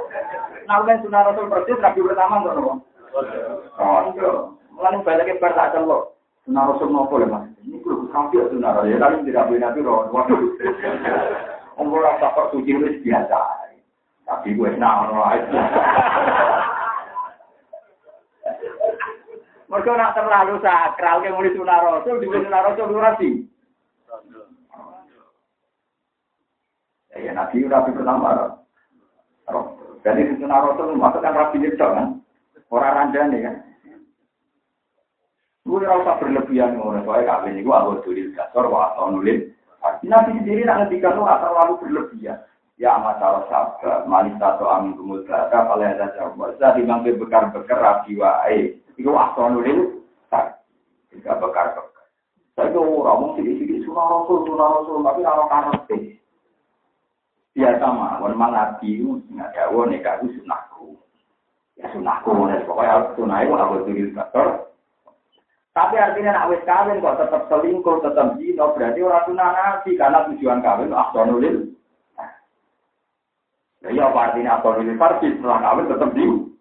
Nak oleh sunah rasul persis rapi pertama tuh nopo. Rondo. Mulai balik ke tak celok. Sunah rasul nopo ya mas. Ini kudu kafir sunah rasul. Ya kali tidak boleh nabi rondo. Umur rasa kok suci biasa. Tapi gue nak aja. Mereka nak terlalu sakral, yang mulai sunah rasul, di sunah rasul itu rapi. Ya, ya nabi rapi pertama. Jadi di sunah rasul maksudkan rapi itu kan, orang ranjani kan. Gue rasa berlebihan ngono, soalnya kawin itu aku tulis gasor, wah nulis. Nabi sendiri nak ngendikan itu terlalu berlebihan. Ya masalah sabar, manis atau amin kumul belaka, kalau ada jawab. Saya dimangke bekar-bekar wae. Iku asal nulis tak tidak bekar bekar. Saya itu orang sini sini sunah rasul sunah rasul tapi kalau karate biasa memang nabi itu nggak jauh nih kau sunahku. Ya sunahku, nih pokoknya sunah itu harus tulis bekar. Tapi artinya nak wis kawin kok tetap selingkuh, tetap zina, berarti orang sunah nabi karena tujuan kawin asal nulis. Ya apa artinya asal nulis farsi setelah kawin tetap zina.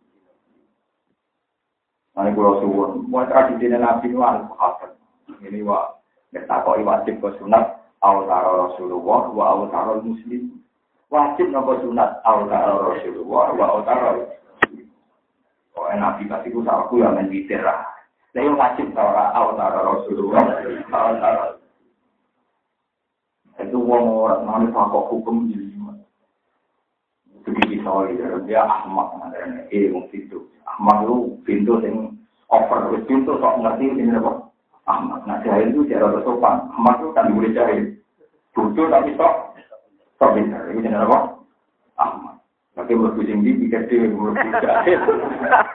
Nanti kalau suwun, mau tradisi Nabi itu harus apa? Ini wa, kita koi wajib ke sunat, awtaro Rasulullah, wa awtaro Muslim. Wajib nopo sunat, awtaro Rasulullah, wa awtaro Oh, Nabi kasih ku salahku yang menditir lah. Saya wajib tara awtaro Rasulullah, awtaro. Itu wong orang nanti pakok hukum jadi Begitu soalnya, dia ahmak, ada ilmu itu. Ahmad itu pintu yang over, pintu sok ngerti ini apa? Ahmad. Nah jahil itu cara bersopan. Ahmad itu kan boleh jahil. Bodoh tapi sok sok pintar. Itu jenis apa? Ahmad. Oke, mlebu sing ndi pikir dhewe mlebu jahil.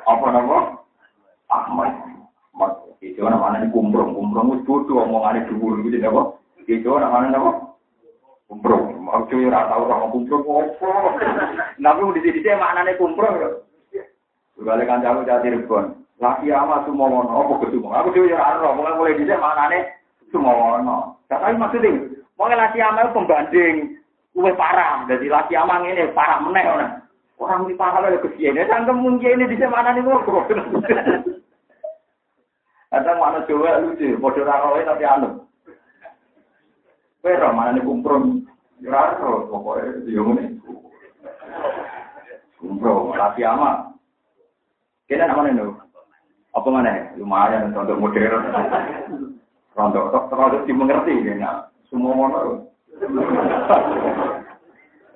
Apa nama? Ahmad. Ahmad. Itu namanya kumprong. Kumprong wis bodoh omongane dhuwur gitu apa? Itu namanya apa? Kumprong. Mau cuy ora tau ora kumprong opo. Nabi di sini maknane kumprong lho. Balik kancaku cah Cirebon. Laki ama sumowono, apa ke sumowono? Aku dhewe ya ora ero, mulai mulai dhisik maknane sumowono. Tapi maksudnya, mau laki ama pembanding Luwih parah, jadi laki amang ini parah meneh orang. Orang di parah lagi kesian, ya sangkem mungkin ini di mana nih ngobrol. Kadang mana coba lucu, bodoh raroy tapi anu. Pero mana nih kumprong, raro pokoknya dia. Kumprong, laki ama. Kita nama nih Apa mana? Lumayan untuk modern. Rontok, rontok dimengerti, ya. Semua mana.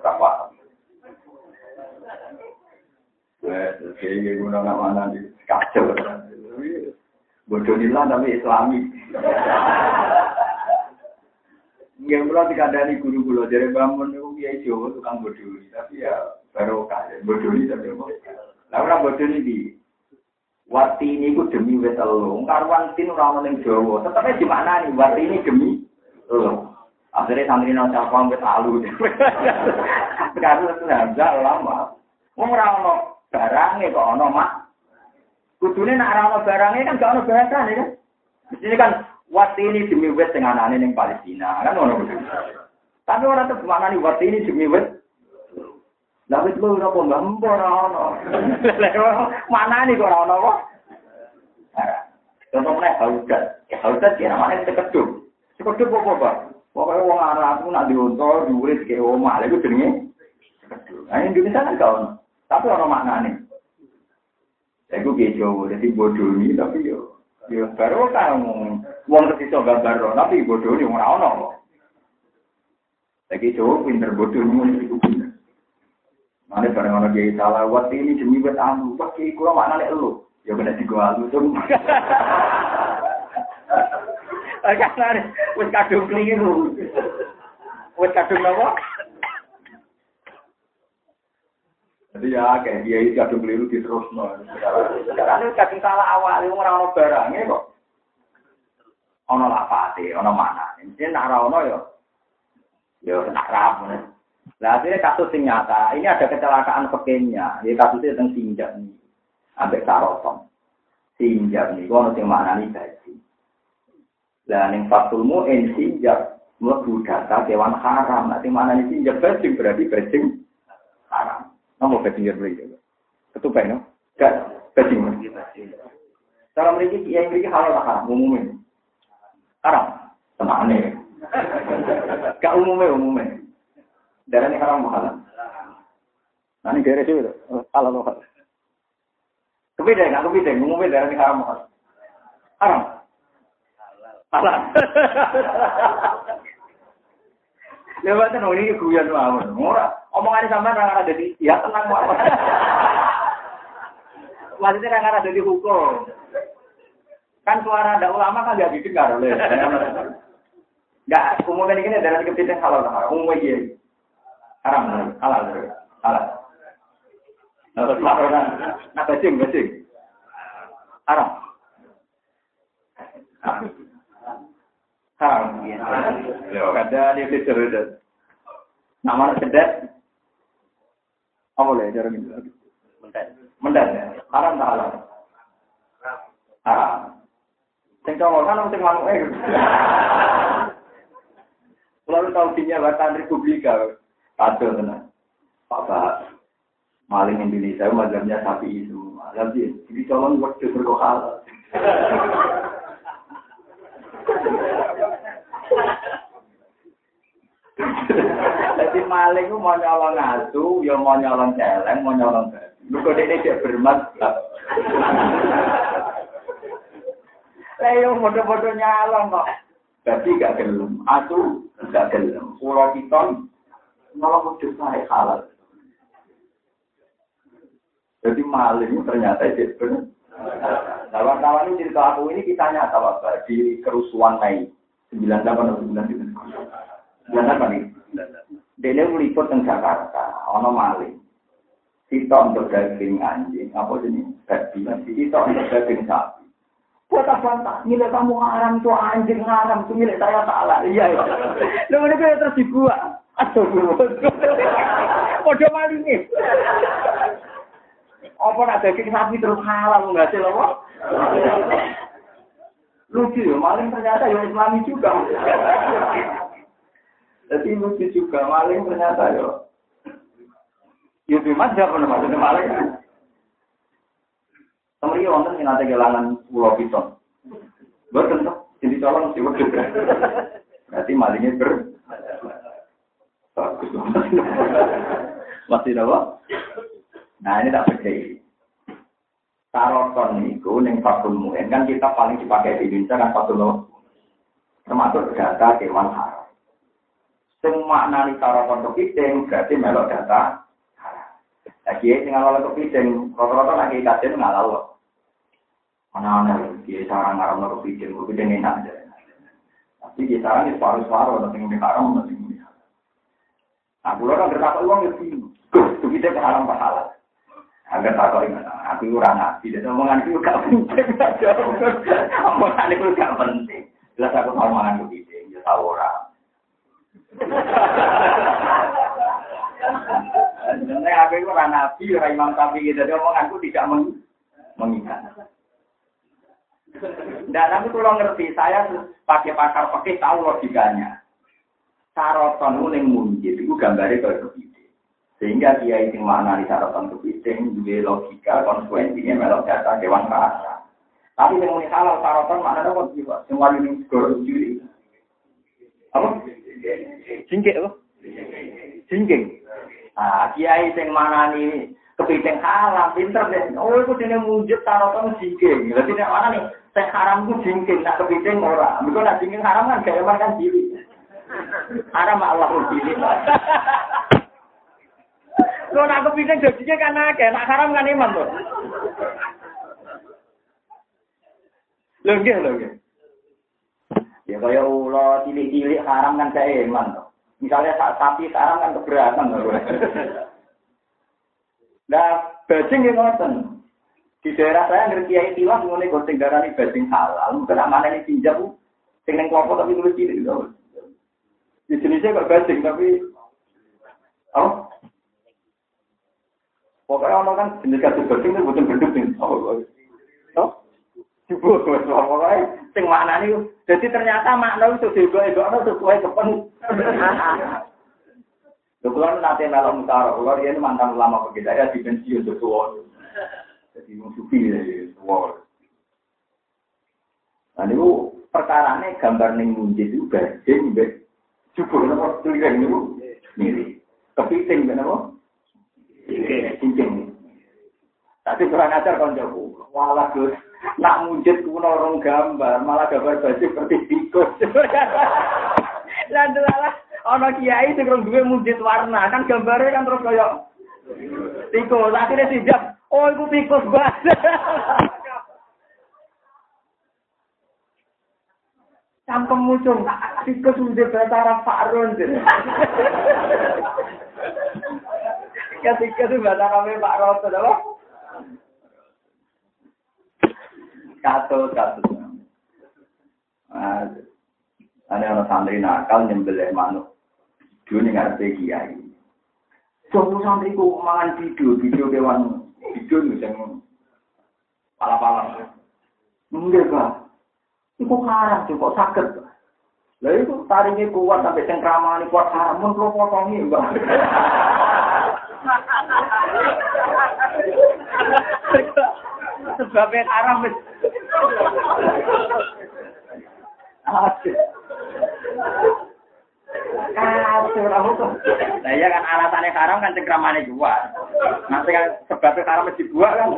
Berapa? Kayak guna nggak mana di kacau. Bodoh nila tapi Islami. Nggak pula dikandani guru guru dari bangun itu dia Jawa tukang bodoh tapi ya baru kaya bodoh tapi apa? Lah orang bodoh ini Wati ini ku demi wet elo, karuan tin ora ning Jawa. Di mana nih? Wati ini demi elo. Akhirnya santri nang capang wis alu. Itu hamzah lama. Wong ora ono barange kok ono mak. Kudune nek ora ono barange kan gak ono bahasane kan. Mesti kan wat ini demi wis sing anane ning Palestina kan ono. Tapi ora tuh mana nih wat ini demi wis Lah wis lu ora kok ora ono. Mana nih kok ora ono kok? Contoh meneh haudat. Haudat ki namanya tekeduk. Tekeduk apa, Pak? Pokoknya wong Arab itu nak diuntor, diuris ke omah, itu jenenge. Nah Indonesia kan tapi orang maknanya. Saya gue kejo, jadi bodoh ini, tapi yo, yo baru kan wong ketika gambar, tapi ini orang orang. Lagi coba pinter itu pinter. Mana bareng orang gaya salah, waktu ini demi buat anu, pakai kurang maknanya lu. Ya benar di gua lu tuh. Karena wis kadung keliru. Wis kadung apa? Jadi ya kayak dia itu kadung keliru di terus Sekarang ini kadung salah awal, itu orang orang barangnya kok. Ono lapate, ono mana? Ini nak ono yo, yo nak ram. Nah akhirnya kasus yang nyata, ini ada kecelakaan pekenya, ini kasusnya tentang sinjak nih, sampai sarotong. Sinjak nih, gua nanti mana nih gaji. Lah ning fatul mu'in sinjak mlebu data kewan haram. Nanti mana nih sinjak bajing berarti bajing haram. Nomor bajing beli juga. Ketupai no? Gak bajing. Cara mereka yang mereka halal haram umumnya. Haram. Tenang nih. Gak umumnya umumnya. Darah ini haram halal. Nanti daerah itu halal halal. Kebeda nggak kebeda umumnya darah ini haram halal. Haram. Alah. Lewat kan ini guyon mawon. Ora omongane sampean ora ada di ya tenang mawon. Maksudnya kan ada di hukum. Kan suara ada ulama kan gak didengar oleh. Enggak, umumnya ini dari kepiting halal. Umumnya iya. Haram, halal, halal. Nah, nah, bajing, bajing. Haram. Haram. Ya, kada dia cerdas. Nama cerdas. Apa boleh cara ini? Mendat. Mendat. Haram tak halal? Haram. Sing cowok kan sing manuk eh. Lalu tahu dinya Republika. Kacau tenan. Pak maling Indonesia mazhabnya sapi itu. Tapi jadi colong waktu berkohal. Jadi maling itu mau nyolong asu, ya mau nyolong celeng, mau nyolong Lu kok ini dia bermadzhab. Lah yo foto-foto nyolong kok. Tapi gak gelem, asu gak gelem. Pulau piton nolong udah saya halal. Jadi maling ternyata itu benar. Wartawan ini cerita aku ini kita nyata Pak, di kerusuhan Mei 98 atau 99. 98 nih. Dene meliput teng Jakarta, ono maling. sitok untuk daging anjing, apa jenis babi, sitok untuk daging sapi. Buat apa tak? Nilai kamu haram tuh anjing haram tuh nilai saya salah. Iya ya. Lu ini kayak terus dibuat. Aduh, Podo maling nih. Apa nak daging sapi terus halal nggak sih lo? Lucu ya, maling ternyata ya Islami juga. Jadi lucu juga, maling ternyata ya. Ya bagaimana siapa nama maksudnya maling? Temri wonten sing nate kelangan pulau piton. Boten jadi colong sih. Berarti malingnya ber Masih apa? Nah ini tak percaya. Taroton itu neng fakul muen kan kita paling dipakai di Indonesia kan fakul termasuk data kewan haram. Semua nani taroton kepiting berarti melok data. Nah kiai tinggal oleh kepiting, rata-rata lagi kajian ngalau. Mana-mana kiai sarang ngaram kepiting, kepiting enak aja. Tapi kiai sarang itu separuh-separuh, nanti ngomong haram, ngomong Nah, pulau kan berkata uang ya bingung. Gus, kita kehalang pahala. Agar tak kau ingat, aku kurang nabi. Dan omongan itu gak penting. Omongan itu gak penting. Jelas aku tahu omongan itu penting. Ya tahu orang. Sebenarnya aku itu orang nabi, orang imam tapi Jadi omonganku tidak mengikat. Dan tapi kalau ngerti, saya pakai pakar pakai tahu logikanya. Saroton itu yang munjir, gambarnya kayak sehingga dia itu makna di sarapan kepiting, juga logika, konsekuensinya melok data dewan rasa. Tapi yang ini halal sarapan makna apa sih pak? Semua ini segera juri. Apa? Jingkik apa? Jingkik. Nah, kiai yang mana nih kepiting halal, pinter deh. Oh, itu sini mujud sarapan jingkik. Berarti yang mana nih? Saya haram itu jingkik, nak kepiting orang. Mereka nak jingkik haram kan gaya kan jili. Haram Allah jili. Lo nak kepingin jadinya kan akeh, nak haram kan iman tuh. Lho nggih lho nggih. Ya kaya ulo cilik-cilik haram kan kayak iman tuh. Misalnya saat sapi haram kan keberatan tuh. Nah, bajing yang ngoten. Di daerah saya ngerti kiai tiwas ngene goseng darani bajing halal. Mungkin ini pinjam sing ning kelompok tapi tulis cilik. Di jenisnya kok bajing tapi Oh, Pokoknya orang kan jenis kasih bersih itu bukan berduk nih. Oh, Jubur, pokoknya sing mana nih. Jadi ternyata makna itu juga itu ada sesuai kepen. Kebetulan nanti malam mutara, dia ini mantan ulama begitu ya di pensiun sesuatu. Jadi musuhi sesuatu. Nah itu perkara ini gambar nih munjid itu gajeng, jubur, apa tulisan itu mirip. Kepiting, kenapa? cincin. Tapi kurang ajar kan jauh. Walah Gus, nak mujud kuno orang gambar, malah gambar baju seperti tikus. Dan adalah ono kiai sing rong duwe mujud warna, kan gambarnya kan terus koyo tikus. Akhirnya siap, oh itu tikus banget. Campem muncul, tikus udah bahasa Arab Fa'run. Ketika itu bahasa kami Pak Roto, apa? Katu, katu. Ada orang santri nakal nyembelih manuk. Dulu nih ngerti kiai. Coba santri ku mangan video, video kewan nih yang pala-pala. Enggak, Pak. Iku haram, kok sakit. Lah itu taringnya kuat sampai cengkraman kuat haram, mun kalau potongi, Mbak. Sebabnya haram. Rahu tuh. Nah iya kan alasannya haram kan cengkramannya juga. Nanti kan sebabnya haram dibuat kan.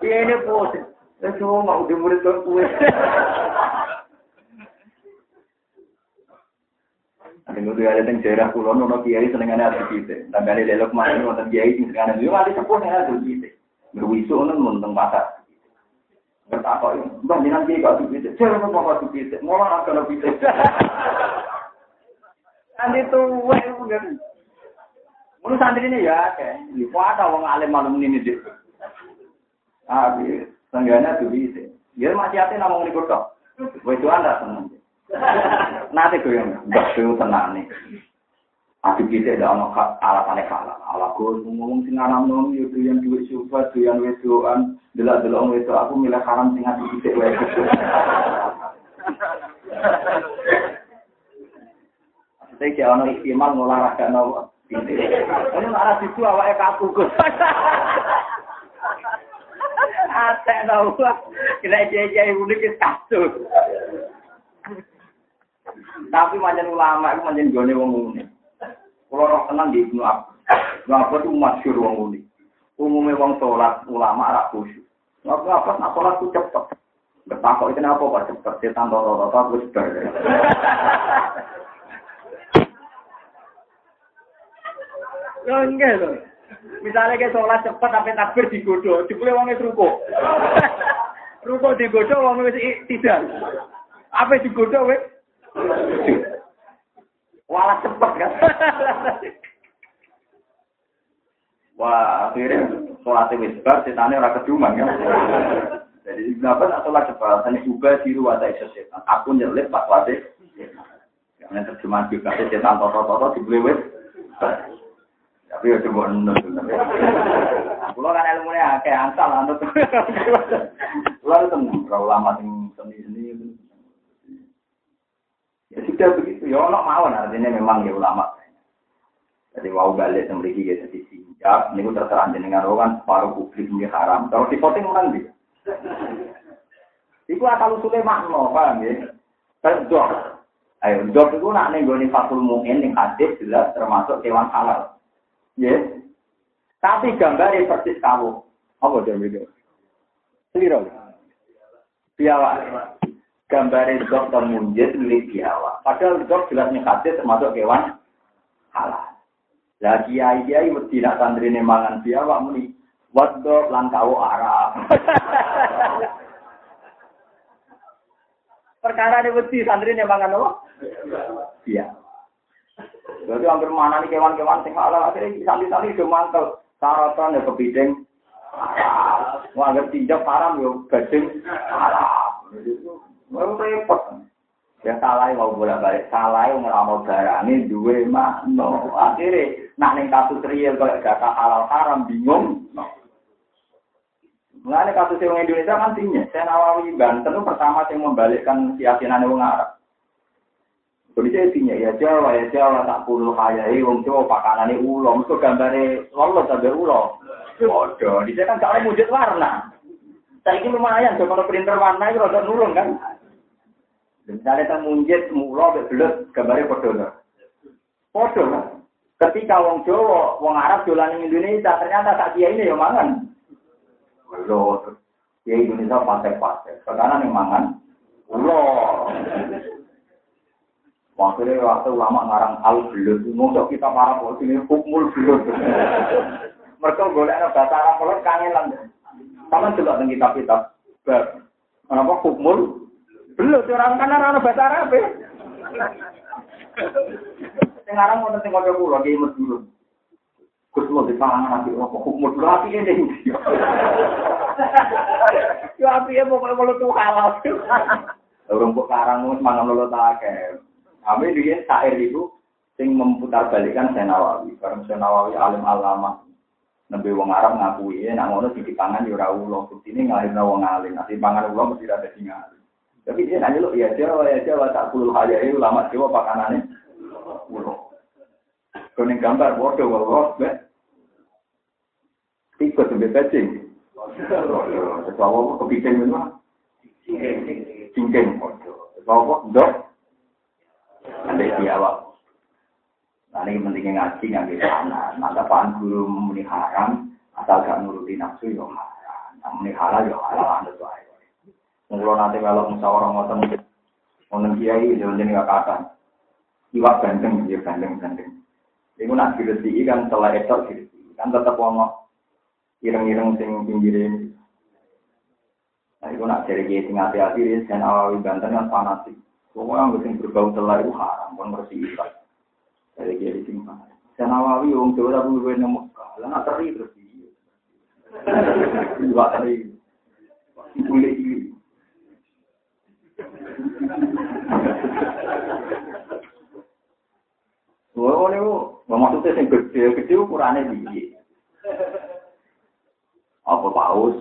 Ini pun. Itu mau dimurid tuh kue. Ini tuh ada yang daerah pulau nono kiai senengannya ada kita. Tanggane lelok mana nonton kiai sing senengannya dia mati sepuh yang ada kita. Berwisu nono nonton pasar. Bertakwa ini, bang jangan kiai kau kita. Jangan mau kau kita. Mau mana kalau kita. Nanti tuh, wah, Mun santri ini ya, kayak di ada wong alim malam ini deh. Ah, di tengganya tuh bisa. Dia masih hati ngomong di kota. Itu anda seneng. Nanti gue yang gak tenang nih. Ati kita ada ono alasannya kalah. Ala gue ngomong sing alam nom yo yang duit syubhat, yang wedoan, delok-delok wedok aku milih haram sing ati kita wae. Saya kira ono istimal ngolahraga nopo. Ini arah situ awake kaku Gus. Ate tau. Kena jaya unik kasus. Tapi manjen ulama itu manjen gone wong unik. Kalau roh tenang di Ibnu Abbas. Ibnu Abbas itu masyur wong unik. Umumnya wong sholat ulama arah khusyuk. Ibnu Abbas nak sholat itu cepet. Bertakok itu apa kok cepet? Setan toto-toto aku. Ya enggak loh. Misalnya kayak sholat cepat sampai takbir digodoh, dipulih wongnya ruko. ruko digodoh, wongnya tidak. Apa digodoh, weh? Walah cepat kan. Wah, akhirnya sholat wis bar, setannya ora keduman kan. Jadi kenapa nak sholat cepat? Tanya juga di ruang ada setan. Aku nyelip pas wate. Yang terjemahan juga setan toto-toto dibeli wis. Tapi ya coba nunut. Kulo kan ilmu nya kayak ansal anut. Kulo tenang, kalau lama sing seni ini. Ya sudah begitu. Ya ono mawon artinya memang ya ulama. Jadi mau balik memiliki ya jadi siap. Ini terserah jenengan kan separuh publik ini haram. Kalau di voting orang dia. Iku asal usulnya makno, paham ya? Terdok. Ayo, dok itu nak nenggoni fatul mu'in yang hadis jelas termasuk hewan halal. Ya. Tapi gambarnya persis kamu. Apa dia video? Seliro. Biawa. Gambarnya dokter munjid milik biawa. Padahal dok jelasnya hadis termasuk hewan halal. Lah kiai kiai mesti nak santri mangan biawa muni. Wadok lan kau Arab. Perkara ini mesti santri mangan apa? Biawa. Jadi hampir mana nih kewan-kewan sing halal akhirnya sali-sali do mantel. Sarapan ya kepiting. Wah, anggap tinjak param yo gading haram. Mau repot. Ya salah mau bolak-balik salah ngeramal barang duwe makno. Akhirnya nak ning kasus real kalau data halal haram bingung. Mengenai kasus yang Indonesia kan tinggi. Saya Nawawi Banten itu pertama yang membalikkan keyakinan orang Arab. Jadi saya tanya, ya Jawa, ya Jawa, tak puluh hayai, wong Jawa pakanane ulo, mesti gambare lolos sampai ulo. Waduh, di kan kalau wujud warna. Ini lumayan, kalau printer warna itu rada nurun kan. Misalnya kita munjit, mulo, bebelut, gambarnya. Podo kan. Ketika wong Jawa, wong Arab jualan Indonesia, ternyata tak dia ini yang mangan. Loh, dia Indonesia pasek-pasek. Sekarang yang mangan, ulo. Maksudnya waktu lama ngarang al belut, ngomong kita para polisi ini hukmul belut. Mereka boleh ada bahasa Arab kalau kangenan. Sama juga dengan kitab-kitab. Kenapa hukmul belut? Orang kan ada bahasa Arab ya. Sekarang mau nanti ngomong pulau di Medulu. Gus mau di pangan nanti apa hukmul belut api ini. Ya api ya mau kalau tuh halal. Orang kok karang semangat lo tak kami dia syair itu sing memutar balikan Senawawi. Karena Senawawi alim alama. Nabi wong Arab ngakui ya, nak ngono di pangan yo ora ulo. Bukti ngalih wong alim. Nanti pangan ulo mesti ada sing. Tapi dia nanya lo, ya Jawa, ya Jawa, tak puluh itu lama Jawa pakanannya. Ulo. Kuning gambar, bodoh, bodoh, be. Ikut sampai pecing. Sesuatu kepiting itu mah. Cingking, bodoh. Sesuatu, dok. Biawak. Nah ini pentingnya ngaji ngambil sana. Nanti pan guru muni haram, asal gak nuruti nafsu yo haram. Muni halal yo halal anda tuh ayo. Mungkin nanti kalau musyawarah ngoten ngoten kiai yo jadi gak kata. Iwak ganteng, dia ganteng ganteng. Iku nak diresi kan setelah itu diresi kan tetap ono ireng-ireng sing pinggirin. Nah, itu nak jadi kiai sing hati-hati, sen awawi banten kan fanatik. Pokoknya sing berbau telah itu haram, pun bersih ikat. Dari dia di sini Nawawi wong Jawa tapi luwih nang Mekah. Lah nak teri terus iki. Dua teri. Boleh iki. Wah, ini maksudnya yang gede, gede ukurannya tinggi. Apa paus?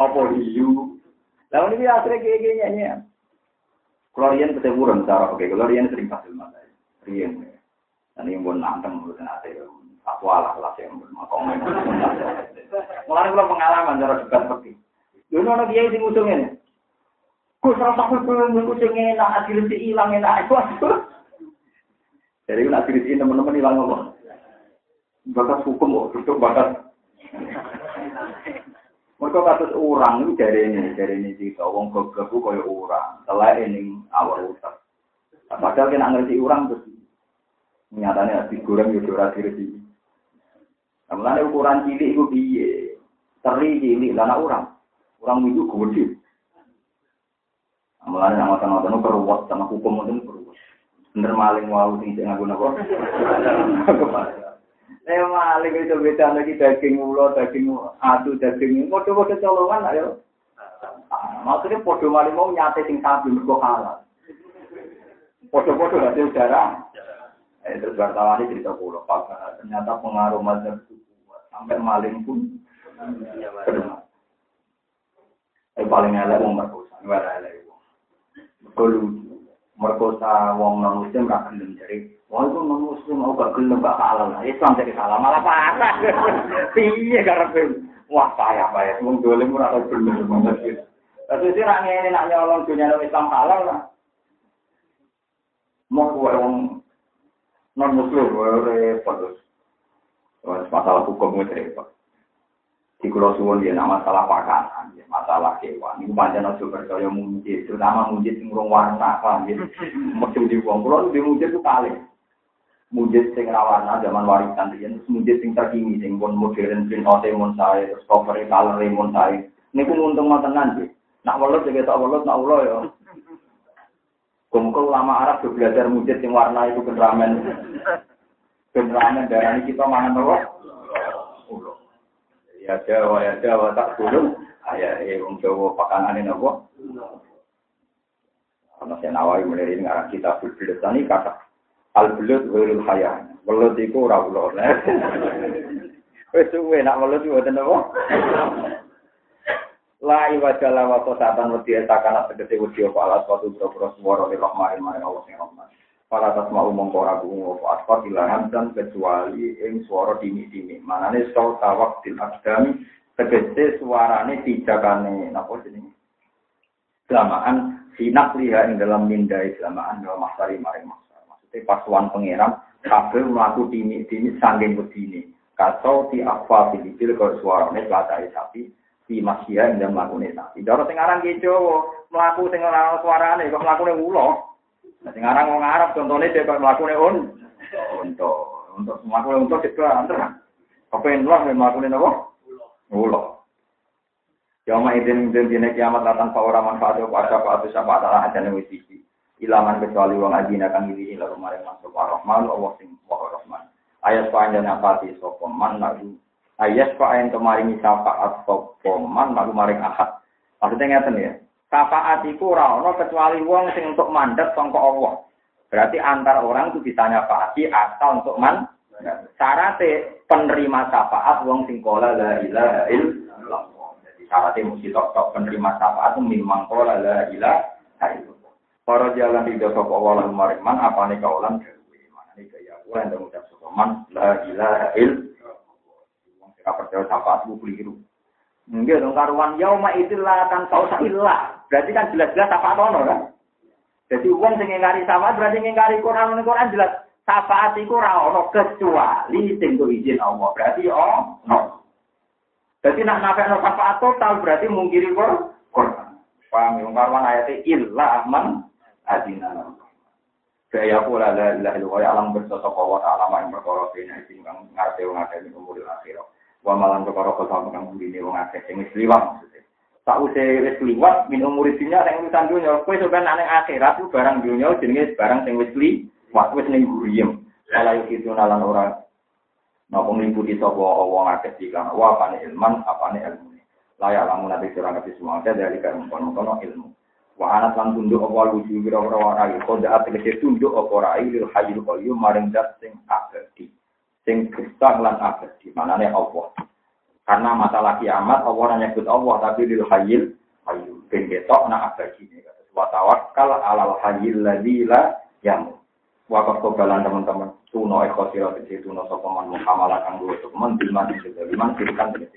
Apa hiu? Lalu ini akhirnya kayak gini ya. Klorian ketemu orang cara oke, klorian sering kasih mata. Rian. Dan ini pun nanteng menurut nanti. Aku alah lah yang bermakong. Mulai kalau pengalaman cara dekat seperti. Dulu orang dia yang ngusungin. Gue serasa aku belum ngusungin, nah hasil si hilang enak. Jadi nak diri teman-teman hilang ngomong. Bakat hukum kok, duduk bakat. Mereka kasus orang itu dari ini, dari ini sih, wong goblok kaya orang, telah ini awal utak. Padahal kena ngerti orang terus nyatanya digoreng ya ora diri Kemudian ukuran cilik itu piye? Teri cilik lah orang. Orang itu gede. Mulane nama sama itu keruwet sama hukum itu keruwet. Bener maling wau sing sing ngaku napa? Eh maling itu beda lagi daging ulo, daging adu, daging padha-padha colongan ayo. Maksudnya padha maling mau nyate sing sapi mergo halal. Padha-padha hasil darah. Eh, terus wartawan ini cerita pulau, Pak, ternyata pengaruh mazhab. Sampai maling pun. Eh, paling elek wong merkosa. Merkosa wong non muslim gak gelem jadi. Wah itu non muslim, oh gak gelem gak halal. Islam jadi salah malah parah. Iya karena wah payah payah. Wong dolim ora tau gelem banget. Tapi sih ra ngene nak nyolong dunia Islam halal lah. Mau wong non muslim repot terus masalah hukum itu repot di Kulau Suwon dia nama masalah pakanan ya, masalah kewan ini panjang aja percaya mujid terutama mujid ngurung warna kan ya macam di uang Kulau di mujid itu kali mujid sing warna zaman warisan dia terus mujid sing terkini sing pun modern print out mon saya terus cover color mon saya ini pun untung tenan sih nak welut juga tak welut nak ulo ya Kumpul ulama Arab juga belajar mujid yang warna itu generamen. Generamen darah ini kita mangan apa? Ya Jawa, ya Jawa tak dulu. Ayah, eh, wong Jawa pakanan ini apa? Karena saya nawari mulai ini ngarang kita belut ini kata al belut wirul haya. Belut itu rawulah. Wes suwe nak belut itu apa? La iwajala wa sosatan wedi etakana tegese wedi apa alas watu boro-boro swara li rahmani maring Allah sing rahman. Para tas mau mongko ora bungu apa asfa ilahan dan kecuali ing swara dini-dini. Manane sau tawak til akdami tegese suarane dijakane napa jenenge? Selamaan sinak liha ing dalam mindai selamaan dalam masari maring masar. Maksudnya pasuan pangeran kabeh mlaku dini-dini sanging wedine. Kacau ti akwa filibil kau suarane latai sapi di masya yang melakukan sapi. Doro sing aran ki Jawa, mlaku sing ora suarane kok mlakune ulo. Nah sing aran wong Arab contone dhek kok mlakune un. Untuk untuk mlakune untuk cek antar. Kepen lah mlakune napa? Ulo. Yama idin idin dina kiamat datang fa ora manfaat apa ada apa itu apa ada Ilaman kecuali wong adina kang iki ila rumare masuk Ar-Rahman Allah sing Ar-Rahman. Ayat panjang apa sih sapa man lagu ayat ayen kemaringi syafaat sapa man lalu maring ahad. Maksudnya ngeten ya. Syafaat iku ora ana kecuali wong sing untuk mandat sangka Allah. Berarti antar orang itu bisa nyafaati asal untuk man. Syaratnya penerima syafaat wong sing kola la ilaha illallah. Jadi syaratnya mesti tok-tok penerima syafaat memang kola la ilaha illallah. Para jalan di dosa Allah lalu maring man apa nih kaulan dewi. Mana nih kaya Allah yang mengucap man la ilaha illallah. Kita percaya syafaat itu keliru. Enggak dong karuan yauma itulah kan tahu ilah. Berarti kan jelas-jelas syafaat ono kan. Jadi uang sing ngingkari syafaat berarti ngingkari Quran Quran jelas syafaat iku ora ono kecuali sing izin Allah. Berarti oh no. Jadi nak nafekno syafaat total berarti mungkiri Quran. Paham ya karuan ayatnya illa man adina. Kaya pula la ilaha illallah alam bersosok wa ta'ala yang berkorok ini sing ngarep ngadepi umur akhirat wa malan perkara kota kang bune wong akeh sing wis liwat maksudnya usah wis liwat min umur dunya sing urusan dunya kowe sampeyan nang akhirat ku barang dunya jenenge barang sing wis liwat wis ning guriem Kalau itu nalan orang Napa ngikuti sapa wong akeh iklan wa apane ilman apane ilmu. Layak lamun nanti sira ngerti semua ada dari kan kono ilmu. Wa ana lan tunduk apa wuju kira-kira warai kode tegese tunduk apa rai lil hayyul qayyum maring zat sing abadi. Sing gesah lan abadi. Manane Allah. Karena masalah kiamat Allah hanya nyebut Allah tapi lil hayyul qayyum. Ben ketok nak abadi. Wa tawakkal alal hayyul ladzi la yamut. Wakaf kobalan teman-teman tuno ekor siro kecil tuno sopaman muhamalah kanggo sopaman bilman bilman kemudian.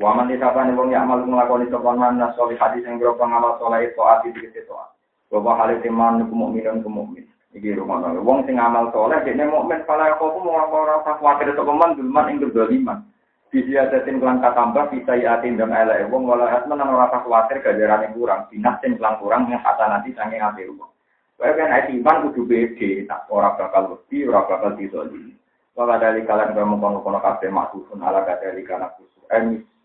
Waman disapa nih wong amal ngelakoni sopaman mana soli hadis yang berapa ngamal soleh itu ati tegesi toa. Bapak halil iman kemukminan kemukmin. Iki rumah nol. Wong sing amal soleh dia mukmin kalau aku pun mau orang tak khawatir sopaman bilman ing berdoliman. Bisi adatin kelang tambah bisa yatin dan elek wong walau hatman tak khawatir gajaran yang kurang. Binas sing kelang kurang yang kata nanti sange akhir rumah. Kaya kan nek iman kudu pede, tak ora bakal wedi, ora bakal dizalimi. Wala dari kalian kamu kono-kono kabeh maksudun ala kadali kana kusu.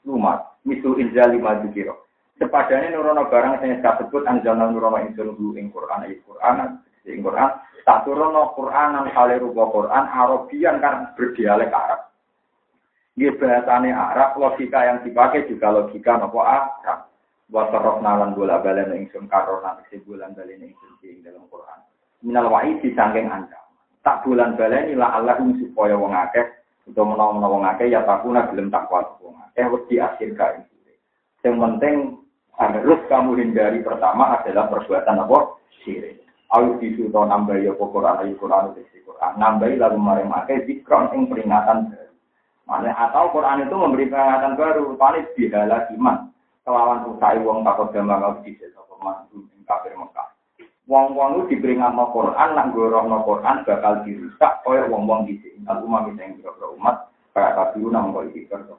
Lumat, misu inzali maju kiro. Nurono barang sing disebut anjana nurono insun hu ing Quran ayat Quran ing Quran tak turono Quran nang kale rupa Quran Arabian kan berdialek Arab. Dia bahasane Arab, logika yang dipakai juga logika nopo Arab. Wasarok nalan bola balen ingsun karona isi bulan balen ingsun ing dalam Quran. Minal wa'i disangking ancam. Tak bulan balen ila Allah supaya wong akeh utawa menawa wong akeh ya takuna gelem takwa wong akeh wis diakhir kae. Yang penting harus kamu hindari pertama adalah perbuatan apa? Syirik. Ayo disuto nambah ya Quran ayo Quran itu Quran. Nambah lalu maring akeh zikron ing peringatan baru. Mana atau Quran itu memberi peringatan baru, paling bihala iman kelawan usai wong takut gambar bisa sapa mantu ing kafir Mekah. Wong-wong itu diperingatno Quran nak no Quran bakal dirusak koyo wong-wong dhisik. Al umam sing boro umat kayak kafir nang iki kerja